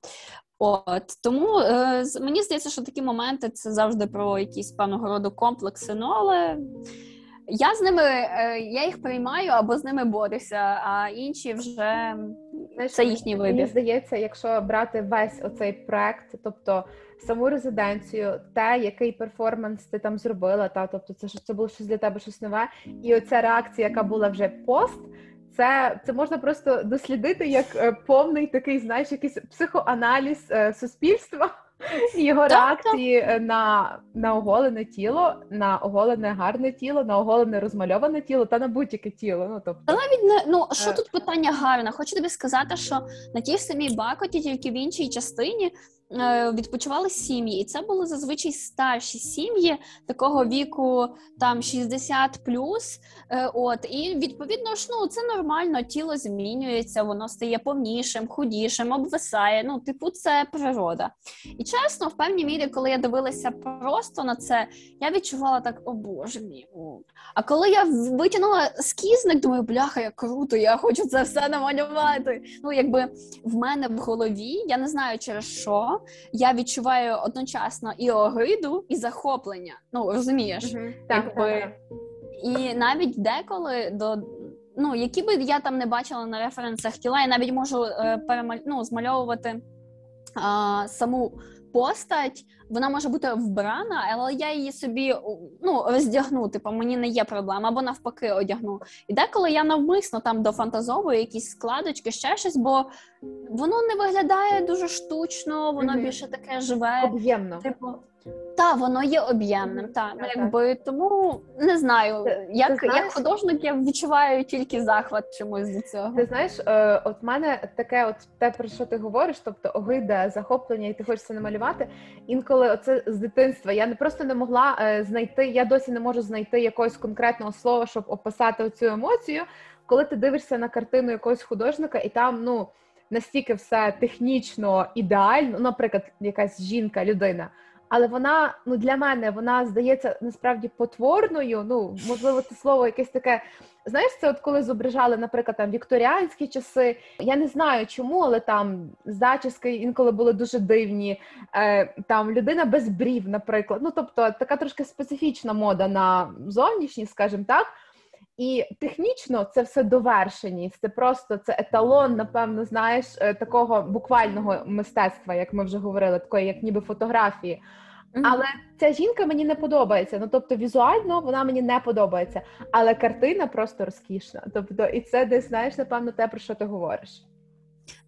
От тому е, мені здається, що такі моменти це завжди про якісь певного роду комплекси. Ну але я з ними е, я їх приймаю або з ними борюся, а інші вже Знаєш, це їхній вибір. Мені здається, якщо брати весь оцей проект, тобто саму резиденцію, те, який перформанс ти там зробила, та тобто це це було щось для тебе щось нове, і оця реакція, яка була вже пост. Це це можна просто дослідити як е, повний такий, знаєш, якийсь психоаналіз е, суспільства і його реакції е, на на оголене тіло, на оголене гарне тіло, на оголене розмальоване тіло та на будь-яке тіло. Ну тобто Та навіть не ну що тут питання гарне. Хочу тобі сказати, що на тій самій бакоті, тільки в іншій частині відпочивали сім'ї, і це були зазвичай старші сім'ї такого віку, там 60 плюс. Е, от і відповідно ж ну це нормально, тіло змінюється, воно стає повнішим, худішим, обвисає. Ну, типу, це природа. І чесно, в певній мірі, коли я дивилася просто на це, я відчувала так, о боже мій. А коли я витягнула скізник, думаю, бляха, як круто, я хочу це все намалювати. Ну, якби в мене в голові, я не знаю через що я відчуваю одночасно і огиду, і захоплення. Ну розумієш, mm так, так, і навіть деколи до. Ну, які би я там не бачила на референсах тіла, я навіть можу е, перемаль... ну, змальовувати е, саму постать, вона може бути вбрана, але я її собі ну, роздягну, типу, мені не є проблема, або навпаки одягну. І деколи я навмисно там дофантазовую якісь складочки, ще щось, бо воно не виглядає дуже штучно, воно mm-hmm. більше таке живе. Об'ємно. Типу, та воно є об'ємним, та ну, якби тому не знаю, ти, як ти як художник я відчуваю тільки захват чомусь до цього. Ти знаєш, е, от в мене таке, от те про що ти говориш, тобто огида, захоплення, і ти хочеш це намалювати. Інколи оце з дитинства я не просто не могла е, знайти. Я досі не можу знайти якогось конкретного слова, щоб описати цю емоцію. Коли ти дивишся на картину якогось художника, і там ну настільки все технічно ідеально, наприклад, якась жінка, людина але вона ну для мене вона здається насправді потворною. Ну можливо, це слово якесь таке. Знаєш, це от коли зображали, наприклад, там вікторіанські часи. Я не знаю чому, але там зачіски інколи були дуже дивні. Е, Там людина без брів, наприклад. Ну тобто така трошки специфічна мода на зовнішність, скажімо так. І технічно це все довершеність. Це просто це еталон, напевно, знаєш, е, такого буквального мистецтва, як ми вже говорили, такої, як ніби фотографії. Mm-hmm. Але ця жінка мені не подобається. Ну тобто, візуально вона мені не подобається, але картина просто розкішна. Тобто, і це десь знаєш, напевно, те, про що ти говориш.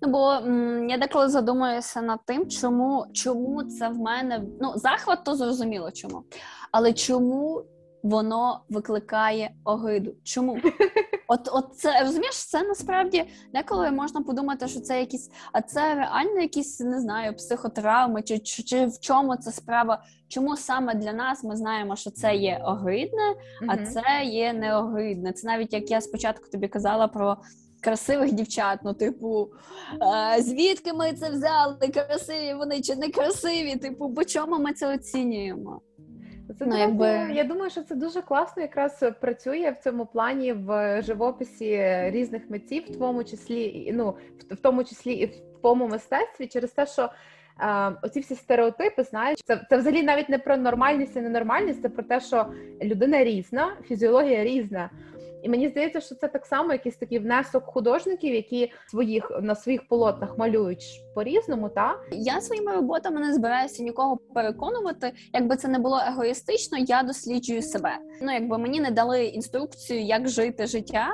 Ну, бо м, я деколи задумуюся над тим, чому чому це в мене ну захват, то зрозуміло чому. Але чому воно викликає огиду. Чому? От от це розумієш, це насправді деколи можна подумати, що це якісь, а це реально якісь не знаю, психотравми, чи, чи чи, в чому це справа? Чому саме для нас ми знаємо, що це є огидне, mm-hmm. а це є неогидне. Це навіть як я спочатку тобі казала про. Красивих дівчат, ну, типу, а, звідки ми це взяли? Красиві вони чи не красиві? Типу, по чому ми це оцінюємо? Це ну, якби... Я думаю, що це дуже класно якраз працює в цьому плані в живописі різних митців, в тому числі ну, в тому числі і в тому мистецтві, через те, що е, оці всі стереотипи, знаєш, це це взагалі навіть не про нормальність і ненормальність, це про те, що людина різна, фізіологія різна. І мені здається, що це так само якийсь такий внесок художників, які своїх на своїх полотнах малюють по-різному. Та я своїми роботами не збираюся нікого переконувати. Якби це не було егоїстично, я досліджую себе. Ну якби мені не дали інструкцію, як жити життя.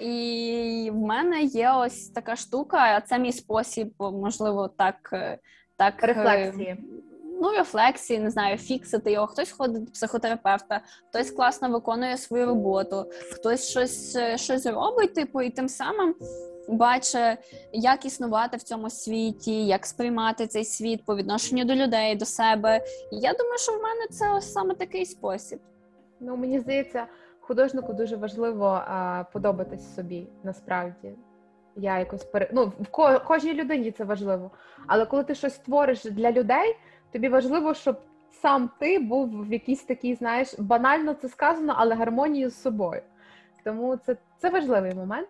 І в мене є ось така штука, а це мій спосіб, можливо, так так рефлексії ну, рефлексії, не знаю, фіксити його. Хтось ходить до психотерапевта, хтось класно виконує свою роботу, хтось щось е, щось робить, типу, і тим самим. Бачить, як існувати в цьому світі, як сприймати цей світ по відношенню до людей, до себе. І я думаю, що в мене це ось саме такий спосіб. Ну мені здається, художнику дуже важливо а, подобатись собі насправді. Я якось пере... ну, в ко... кожній людині це важливо. Але коли ти щось твориш для людей, тобі важливо, щоб сам ти був в якійсь такій, знаєш, банально це сказано, але гармонію з собою. Тому це це важливий момент.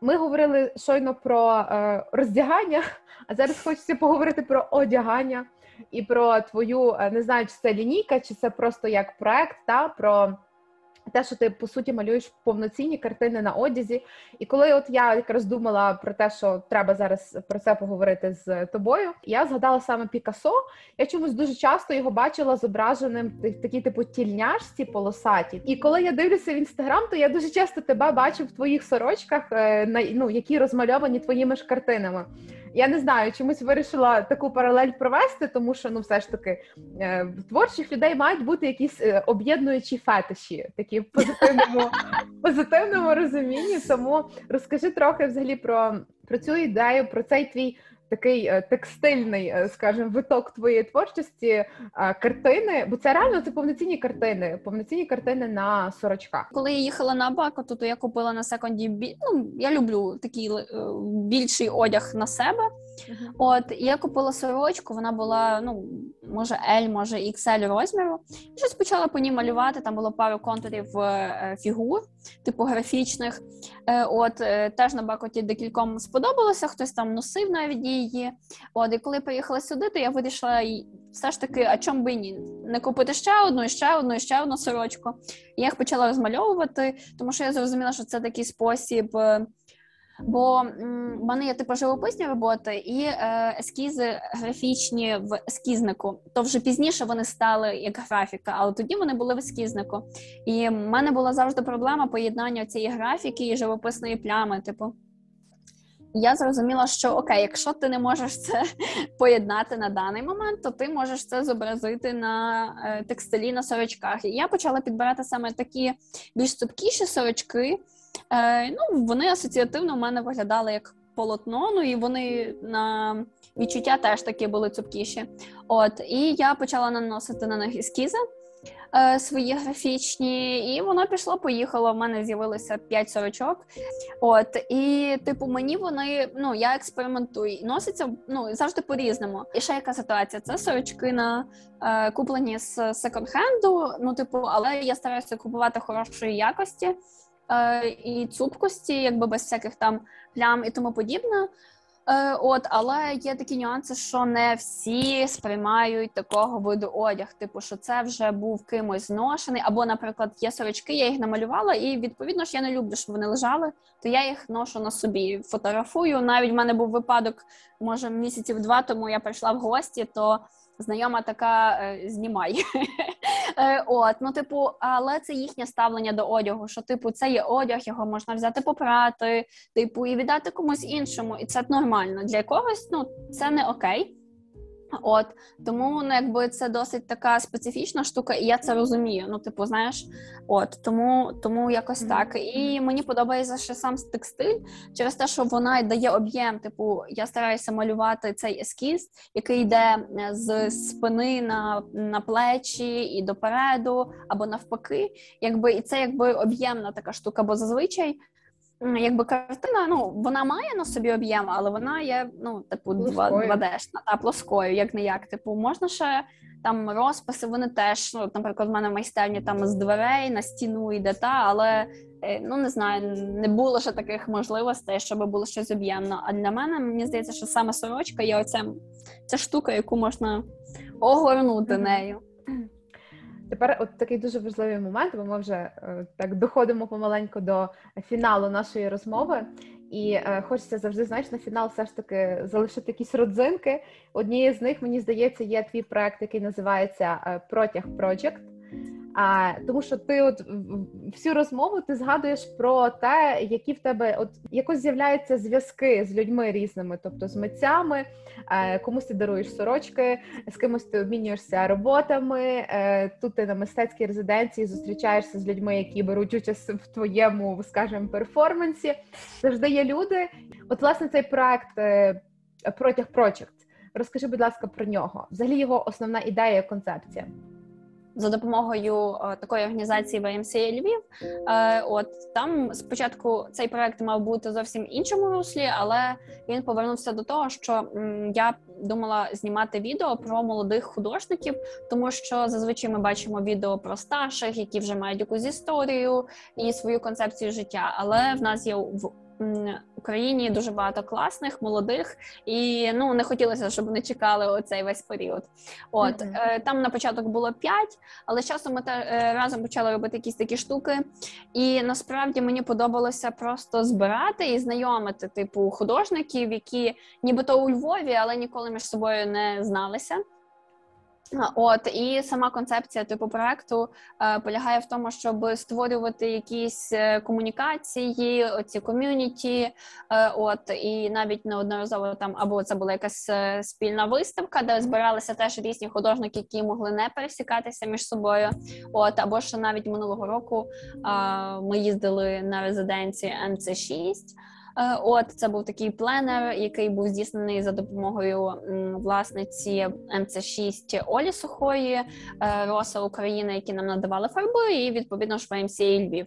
Ми говорили щойно про е, роздягання, а зараз хочеться поговорити про одягання і про твою е, не знаю, чи це лінійка, чи це просто як проект, та про те, що ти по суті малюєш повноцінні картини на одязі. І коли от я якраз думала про те, що треба зараз про це поговорити з тобою, я згадала саме Пікасо. Я чомусь дуже часто його бачила зображеним в такій типу тільняшці полосаті. І коли я дивлюся в інстаграм, то я дуже часто тебе бачу в твоїх сорочках, е, ну які розмальовані твоїми ж картинами. Я не знаю, чомусь вирішила таку паралель провести, тому що ну, все ж таки е, в творчих людей мають бути якісь е, об'єднуючі фетиші, такі в позитивному позитивному розумінні. Тому розкажи трохи взагалі про, про цю ідею, про цей твій такий е, текстильний, е, скажімо, виток твоєї творчості е, картини, бо це реально це повноцінні картини, повноцінні картини на сорочках. Коли я їхала на Бакоту, то я купила на секонді ну, я люблю такий більший одяг на себе. Uh-huh. От я купила сорочку, вона була ну може L, може XL розміру. І щось почала по ній малювати. Там було пару контурів е, фігур, типу графічних. Е, от е, теж на бакоті декільком сподобалося, хтось там носив навіть її. От і коли приїхала сюди, то я вирішила все ж таки, а чому би ні? Не купити ще одну, ще одну, ще одну сорочку. І я їх почала розмальовувати, тому що я зрозуміла, що це такий спосіб. Бо в мене є типу живописні роботи і е, ескізи графічні в ескізнику. То вже пізніше вони стали як графіка, але тоді вони були в ескізнику. І в мене була завжди проблема поєднання цієї графіки і живописної плями. Типу, я зрозуміла, що окей, якщо ти не можеш це поєднати на даний момент, то ти можеш це зобразити на е, текстилі на сорочках. І я почала підбирати саме такі більш цупкіші сорочки. Е, Ну, Вони асоціативно в мене виглядали як полотно, ну і вони на відчуття теж такі були цупкіші. От, І я почала наносити на них ескізи е, свої графічні, і воно пішло, поїхало. В мене з'явилося 5 сорочок. От, І, типу, мені вони, ну, я експериментую, носиться ну, завжди по-різному. І ще яка ситуація? Це сорочки на е, куплені з секонд-хенду, ну, типу, але я стараюся купувати хорошої якості і цупкості, якби без всяких там плям і тому подібне. Е, От, але є такі нюанси, що не всі сприймають такого виду одяг, типу, що це вже був кимось зношений, або, наприклад, є сорочки, я їх намалювала, і відповідно ж я не люблю, щоб вони лежали, то я їх ношу на собі, фотографую. Навіть в мене був випадок, може місяців два тому я прийшла в гості, то знайома така е, знімай. Е, от, ну, типу, але це їхнє ставлення до одягу. Що, типу, це є одяг, його можна взяти попрати, типу, і віддати комусь іншому, і це нормально. Для когось ну це не окей. От тому ну, якби це досить така специфічна штука, і я це розумію. Ну, типу, знаєш, от тому тому якось mm-hmm. так. І мені подобається ще сам текстиль через те, що вона дає об'єм. Типу, я стараюся малювати цей ескіз, який йде е, з спини на на плечі і допереду, або навпаки, якби і це якби об'ємна така штука, бо зазвичай якби картина, ну вона має на собі об'єм, але вона є ну, типу, 2D-шна, та плоскою, як не як. Типу, можна ще там розписи, вони теж, ну, наприклад, в мене в майстерні там з дверей на стіну йде та, але е, ну не знаю, не було ще таких можливостей, щоб було щось об'ємно. А для мене мені здається, що саме сорочка є оця ця штука, яку можна огорнути нею. Тепер от такий дуже важливий момент, бо ми вже е, так доходимо помаленьку до фіналу нашої розмови. І е, хочеться завжди знаєш, на фінал все ж таки залишити якісь родзинки. Однією з них, мені здається, є твій проект, який називається е, Протяг Project. А тому, що ти, от всю розмову, ти згадуєш про те, які в тебе от якось з'являються зв'язки з людьми різними, тобто з митцями, е, комусь ти даруєш сорочки, з кимось ти обмінюєшся роботами. Е, тут ти на мистецькій резиденції зустрічаєшся з людьми, які беруть участь в твоєму, скажімо, перформансі. Завжди є люди. От, власне, цей проект е, протяг Project. Розкажи, будь ласка, про нього. Взагалі його основна ідея, концепція. За допомогою е, такої організації VMCA Львів. Е, От там спочатку цей проект мав бути зовсім іншому руслі, але він повернувся до того, що я думала знімати відео про молодих художників, тому що зазвичай ми бачимо відео про старших, які вже мають якусь історію і свою концепцію життя. Але в нас є в Україні дуже багато класних, молодих, і ну не хотілося, щоб вони чекали оцей весь період. От mm-hmm. там на початок було п'ять, але часом ми та е, разом почали робити якісь такі штуки. І насправді мені подобалося просто збирати і знайомити типу художників, які нібито у Львові, але ніколи між собою не зналися. От і сама концепція типу проекту е, полягає в тому, щоб створювати якісь е, комунікації, оці ком'юніті. Е, от і навіть неодноразово там або це була якась е, спільна виставка, де збиралися теж різні художники, які могли не пересікатися між собою. От або ще навіть минулого року е, ми їздили на резиденції МЦ 6 Е, от це був такий пленер, який був здійснений за допомогою власниці МЦ6 Олі Сухої, е, Роса України, які нам надавали фарби, і відповідно ж ВМС Львів.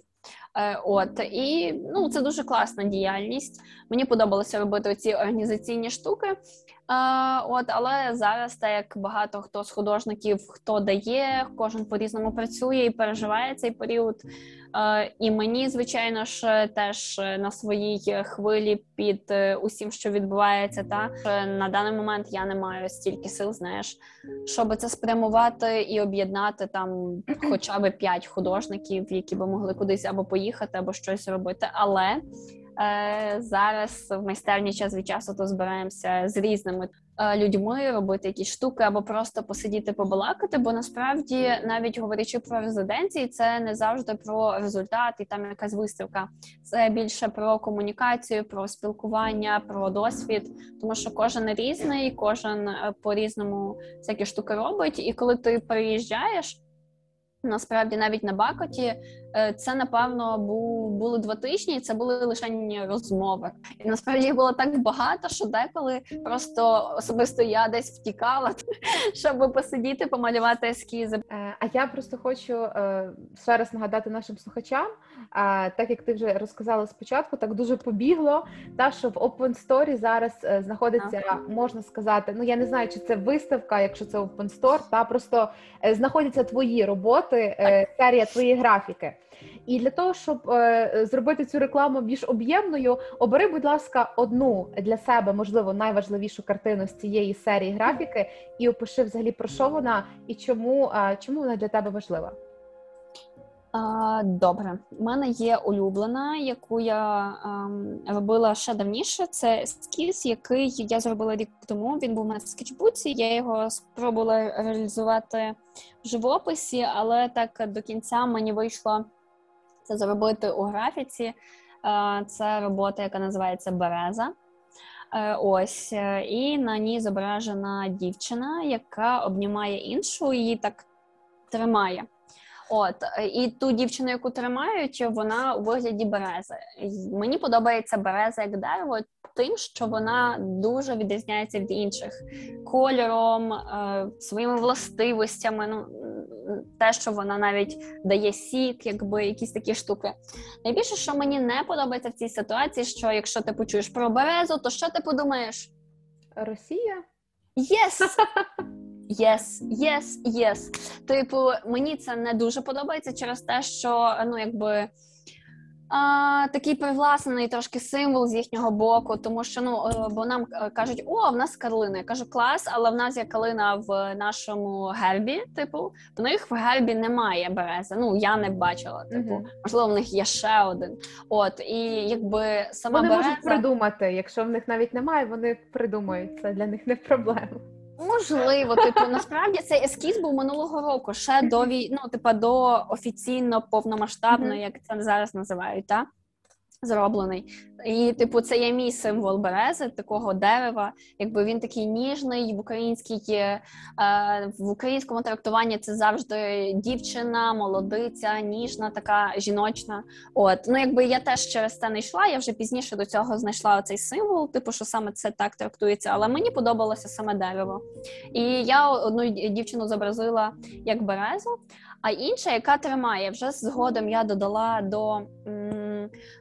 Е, от і ну це дуже класна діяльність. Мені подобалося робити ці організаційні штуки. От, але зараз, так як багато хто з художників хто дає, кожен по різному працює і переживає цей період. І мені, звичайно ж, теж на своїй хвилі під е, усім, що відбувається, та на даний момент я не маю стільки сил, знаєш, щоб це спрямувати і об'єднати там хоча б п'ять художників, які би могли кудись або поїхати, або щось робити. Але зараз в майстерні час від часу то збираємося з різними е, людьми, робити якісь штуки або просто посидіти, побалакати. Бо насправді, навіть говорячи про резиденції, це не завжди про результат і там якась виставка. Це більше про комунікацію, про спілкування, про досвід, тому що кожен різний, кожен е, по різному всякі штуки робить. І коли ти приїжджаєш. Насправді, навіть на Бакоті, е, це напевно був були два тижні. і Це були лише розмови, і насправді їх було так багато, що деколи просто особисто я десь втікала, щоб посидіти, помалювати ескізи. Е, а я просто хочу е, ще раз нагадати нашим слухачам, так як ти вже розказала спочатку, так дуже побігло. Та що в Open Story зараз знаходиться, можна сказати, ну я не знаю, чи це виставка, якщо це Open Store, та просто знаходяться твої роботи е, серія твоєї графіки. І для того, щоб е, зробити цю рекламу більш об'ємною, обери, будь ласка, одну для себе, можливо, найважливішу картину з цієї серії графіки, і опиши взагалі про що вона і чому, е, чому вона для тебе важлива. Добре, у мене є улюблена, яку я а, робила ще давніше. Це ескіз, який я зробила рік тому. Він був у мене в скетчбуці. Я його спробувала реалізувати в живописі, але так до кінця мені вийшло це зробити у графіці. Це робота, яка називається Береза. Е, ось е, і на ній зображена дівчина, яка обнімає іншу, її так тримає. От е, і ту дівчину, яку тримають, вона у вигляді берези. Мені подобається береза як дерево, тим, що вона дуже відрізняється від інших кольором, е, своїми властивостями. Ну те, що вона навіть дає сік, якби якісь такі штуки. Найбільше, що мені не подобається в цій ситуації, що якщо ти почуєш про березу, то що ти подумаєш? Росія? Yes! Yes, yes, yes. Типу, мені це не дуже подобається через те, що ну якби. А, Такий привласнений трошки символ з їхнього боку, тому що ну е, бо нам е, кажуть, о, в нас калина. Я кажу, клас, але в нас є калина в нашому гербі. Типу, в них в гербі немає берези. Ну я не бачила. Типу, mm-hmm. можливо, в них є ще один. От і якби сама вони береза... можуть придумати. Якщо в них навіть немає, вони придумають це для них не проблема. Можливо, типу, насправді цей ескіз був минулого року, ще до війну типу, до офіційно повномасштабної, як це зараз називають, так? Зроблений. І, типу, це є мій символ берези, такого дерева. Якби він такий ніжний в українській е, в українському трактуванні це завжди дівчина, молодиця, ніжна, така жіночна. От ну якби я теж через це не йшла. Я вже пізніше до цього знайшла цей символ, типу, що саме це так трактується. Але мені подобалося саме дерево. І я одну дівчину зобразила як березу, а інша, яка тримає, вже згодом я додала до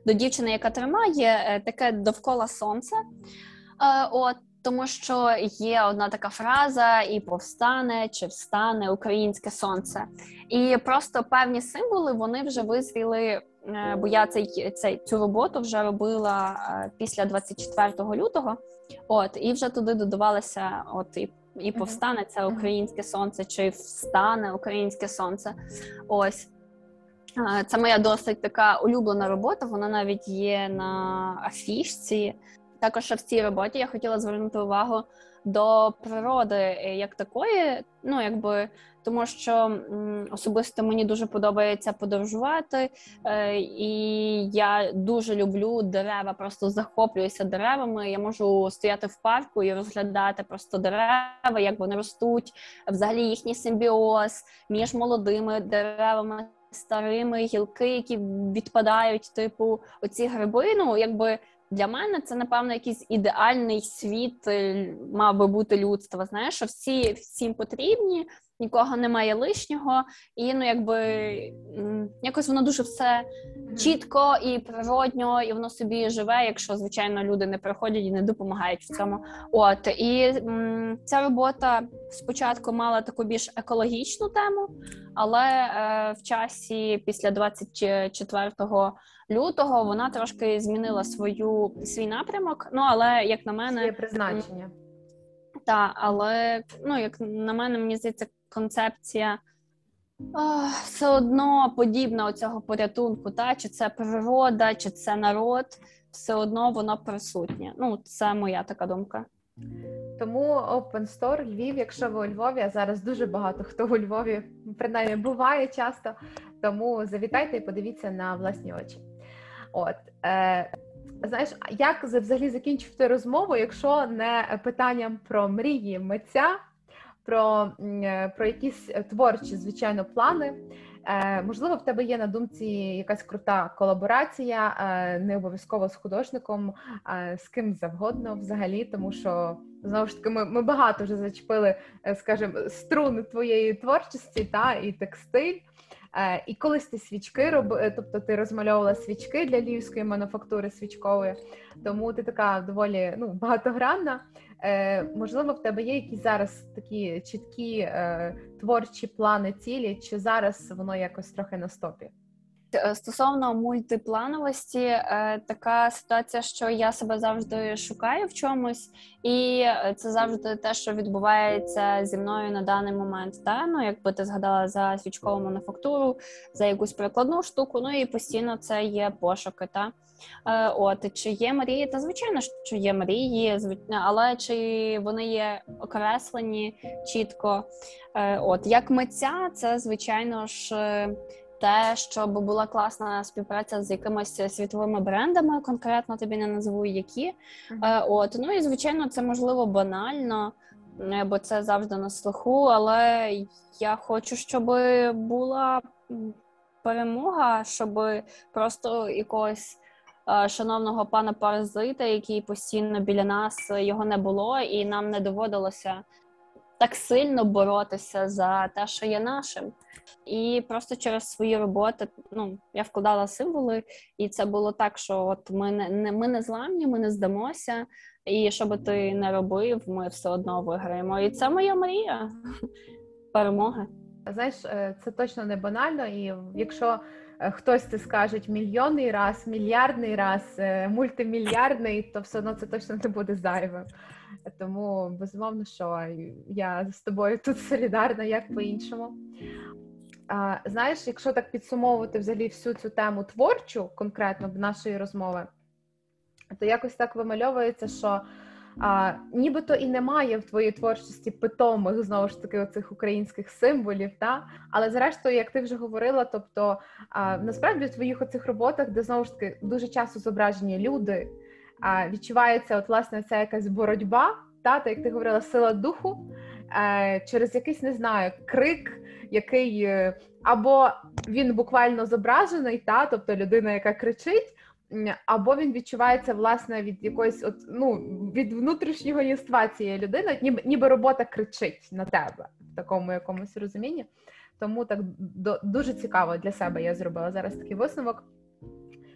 до дівчини, яка тримає е, таке довкола сонця. Е, от тому що є одна така фраза: і повстане чи встане українське сонце, і просто певні символи вони вже визріли. Е, бо я цей, цей цю роботу вже робила після 24 лютого. От і вже туди додавалося, от і і повстане це українське сонце, чи встане українське сонце. Ось це моя досить така улюблена робота. Вона навіть є на афішці. Також в цій роботі я хотіла звернути увагу до природи як такої, ну якби тому, що особисто мені дуже подобається подорожувати, е, і я дуже люблю дерева, просто захоплююся деревами. Я можу стояти в парку і розглядати просто дерева, як вони ростуть, взагалі їхній симбіоз між молодими деревами старими гілки, які відпадають, типу, оці гриби. Ну, якби для мене це, напевно, якийсь ідеальний світ е, мав би бути людства. Знаєш, що всі всім потрібні, нікого немає лишнього, і ну, якби якось воно дуже все чітко і природньо, і воно собі живе, якщо звичайно люди не приходять і не допомагають в цьому. От і м, ця робота спочатку мала таку більш екологічну тему, але е, в часі після 24 лютого вона трошки змінила свою свій напрямок. Ну але як на мене, Своє призначення. Так, але ну як на мене, мені здається, концепція о, все одно подібна оцього порятунку, та чи це природа, чи це народ, все одно воно присутнє. Ну, це моя така думка. Тому Open Store Львів, якщо ви у Львові, а зараз дуже багато хто у Львові принаймні буває часто. Тому завітайте і подивіться на власні очі. От е, знаєш, як взагалі закінчити розмову, якщо не питанням про мрії митця, про, е, про якісь творчі, звичайно, плани. Е, можливо, в тебе є на думці якась крута колаборація, е, не обов'язково з художником, з ким завгодно взагалі, тому що знову ж таки ми ми багато вже зачепили, скажімо, струн твоєї творчості та і текстиль. І колись ти свічки роб... тобто ти розмальовувала свічки для львівської мануфактури свічкової, тому ти така доволі ну, багатогранна. Е, Можливо, в тебе є якісь зараз такі чіткі е, творчі плани, цілі, чи зараз воно якось трохи на стопі? Е, стосовно мультиплановості, е, така ситуація, що я себе завжди шукаю в чомусь, і це завжди те, що відбувається зі мною на даний момент. Та? Ну, якби ти згадала за свічкову мануфактуру, за якусь прикладну штуку, ну і постійно це є пошуки. Та? Е, от чи є мрії? Та звичайно, що є мрії, але чи вони є окреслені чітко? От як митця, це звичайно ж те, щоб була класна співпраця з якимись світовими брендами, конкретно тобі не назву які. Uh-huh. От ну і звичайно, це можливо банально, е, бо це завжди на слуху. Але я хочу, щоб була перемога, щоб просто якогось. Е, шановного пана паразита, який постійно біля нас його не було, і нам не доводилося так сильно боротися за те, що є нашим. І просто через свої роботи ну, я вкладала символи, і це було так, що от ми не, не ми не зламні, ми не здамося. І що би ти не робив, ми все одно виграємо. І це моя мрія перемоги. Знаєш, е, це точно не банально, і якщо е, хтось це скаже мільйонний раз, мільярдний раз, е, мультимільярдний, то все одно це точно не буде зайвим. Тому безумовно, що я з тобою тут солідарна, як по-іншому. Знаєш, якщо так підсумовувати взагалі всю цю тему творчу, конкретно в нашої розмови, то якось так вимальовується, що а, нібито і немає в твоїй творчості питомих знову ж таки оцих українських символів, та але зрештою, як ти вже говорила, тобто а, насправді в твоїх оцих роботах, де знову ж таки дуже часто зображені люди, відчувається от власне ця якась боротьба, та, та як ти говорила, сила духу е, через якийсь не знаю крик, який е, або він буквально зображений, та тобто людина, яка кричить або він відчувається власне від якоїсь от ну від внутрішнього єства цієї людини, ніби ніби робота кричить на тебе в такому якомусь розумінні. Тому так до, дуже цікаво для себе я зробила зараз такий висновок.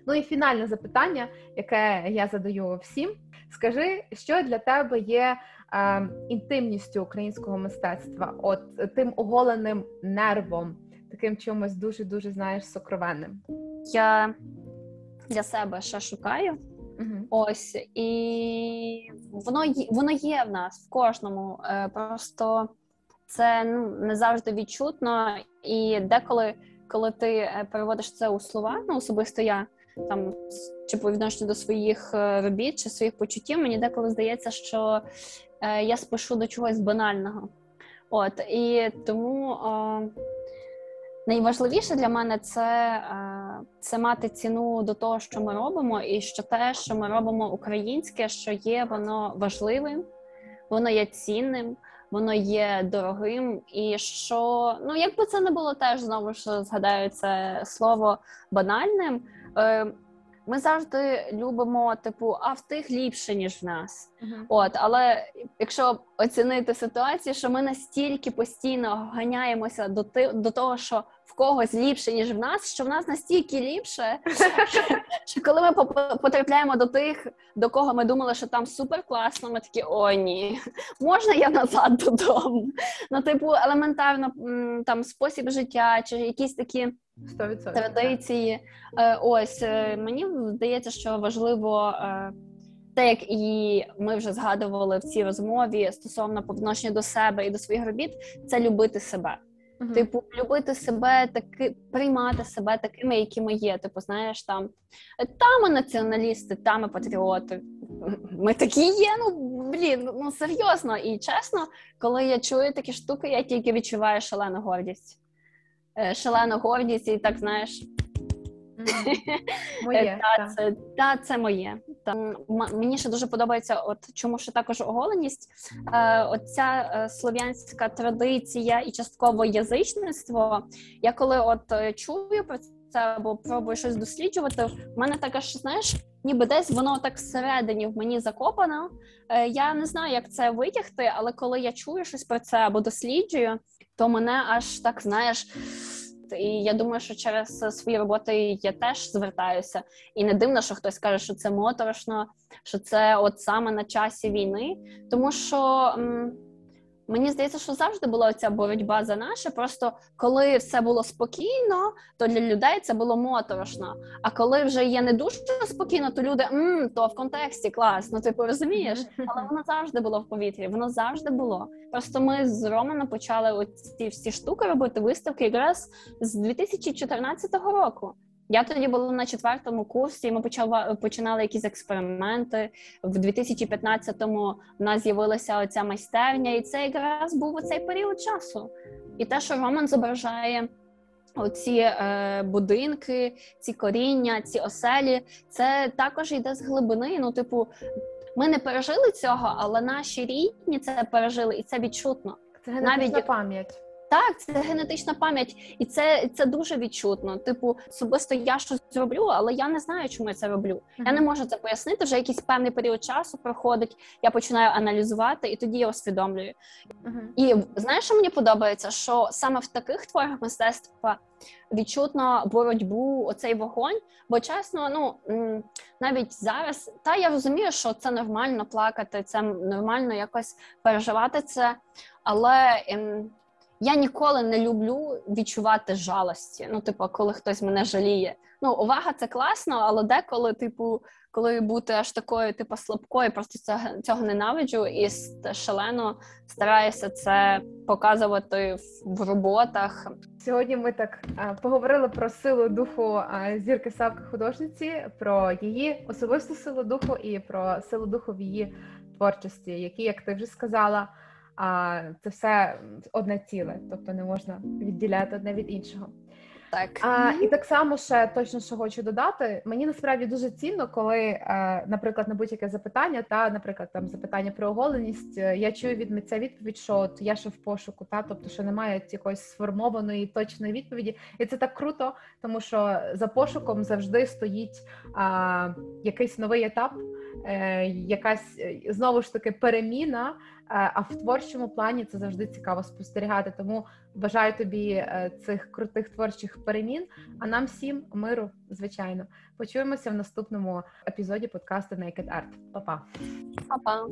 Ну і фінальне запитання, яке я задаю всім. Скажи, що для тебе є е, інтимністю українського мистецтва, от тим оголеним нервом, таким чимось дуже дуже знаєш сокровенним? Я для себе ще шукаю. uh Ось і воно є, воно є в нас в кожному. Е, просто це ну не завжди відчутно, і деколи, коли ти е, переводиш це у слова, ну особисто я там чи по відношенню до своїх е, робіт чи своїх почуттів, мені деколи здається, що е, я спишу до чогось банального. От і тому. Е, Найважливіше для мене це це мати ціну до того, що ми робимо, і що те, що ми робимо українське, що є, воно важливим, воно є цінним, воно є дорогим. І що ну якби це не було теж знову ж згадаю це слово банальним. Е, ми завжди любимо, типу, а в тих ліпше, ніж в нас. Uh-huh. От, але якщо оцінити ситуацію, що ми настільки постійно ганяємося до ти, до того, що в когось ліпше, ніж в нас, що в нас настільки ліпше, що коли ми потрапляємо до тих, до кого ми думали, що там супер класно, ми такі о, ні, можна я назад додому? Ну, типу, елементарно там спосіб життя чи якісь такі. 100%. традиції. Е, ось е, мені здається, що важливо е, те, як і ми вже згадували в цій розмові стосовно по відношенню до себе і до своїх робіт, це любити себе. Uh-huh. Типу, любити себе, таки приймати себе такими, якими є. Типу, знаєш, там там ми націоналісти, там ми патріоти. Ми такі є. Ну блін, ну серйозно і чесно, коли я чую такі штуки, я тільки відчуваю шалену гордість. Е, шалену гордість, і так знаєш. Моє, е, та, Це та, це моє. Та, Мені ще дуже подобається, от чому ще також оголеність. Е, Оця е, слов'янська традиція і частково язичництво. Я коли от е, чую про це або пробую щось досліджувати, в мене таке ж знаєш, ніби десь воно так всередині в мені закопано. Е, Я не знаю, як це витягти, але коли я чую щось про це або досліджую, то мене аж так знаєш. І я думаю, що через свої роботи я теж звертаюся, і не дивно, що хтось каже, що це моторошно, що це от саме на часі війни, тому що. Мені здається, що завжди була ця боротьба за наше. Просто коли все було спокійно, то для людей це було моторошно. А коли вже є не дуже спокійно, то люди М, то в контексті клас, ну типу розумієш, але воно завжди було в повітрі. Воно завжди було. Просто ми з Романом почали ці всі штуки робити виставки якраз з 2014 року. Я тоді була на четвертому курсі. Ми почали починали якісь експерименти. В 2015-му в нас з'явилася оця майстерня, і це якраз був оцей період часу. І те, що Роман зображає оці е, будинки, ці коріння, ці оселі, це також йде з глибини. Ну, типу, ми не пережили цього, але наші рідні це пережили, і це відчутно. Це навіть пам'ять. Так, це генетична пам'ять, і це це дуже відчутно. Типу, особисто я щось зроблю, але я не знаю, чому я це роблю. Я не можу це пояснити. Вже якийсь певний період часу проходить. Я починаю аналізувати, і тоді я усвідомлюю. Uh-huh. І знаєш, що мені подобається, що саме в таких творах мистецтва відчутно боротьбу, оцей вогонь. Бо чесно, ну навіть зараз, та я розумію, що це нормально плакати, це нормально якось переживати це, але. Ем, я ніколи не люблю відчувати жалості. Ну, типу, коли хтось мене жаліє. Ну, увага, це класно, але деколи, типу, коли бути аж такою, типу, слабкою, просто цього, цього ненавиджу і шалено стараюся це показувати в, в роботах. Сьогодні ми так поговорили про силу духу зірки Савки художниці, про її особисту силу духу і про силу духу в її творчості, які, як ти вже сказала, а це все одне ціле, тобто не можна відділяти одне від іншого. Так А, і так само ще точно що хочу додати. Мені насправді дуже цінно, коли, е, наприклад, на будь-яке запитання, та, наприклад, там запитання про оголеність, е, я чую від митця відповідь, що от я ще в пошуку, та тобто, що немає якоїсь сформованої точної відповіді, і це так круто, тому що за пошуком завжди стоїть а, якийсь новий етап, якась е, знову ж таки переміна. е, А в творчому плані це завжди цікаво спостерігати. Тому бажаю тобі е, цих крутих творчих перемін. А нам всім миру, звичайно. Почуємося в наступному епізоді подкасту Naked Art. Па-па! Па-па!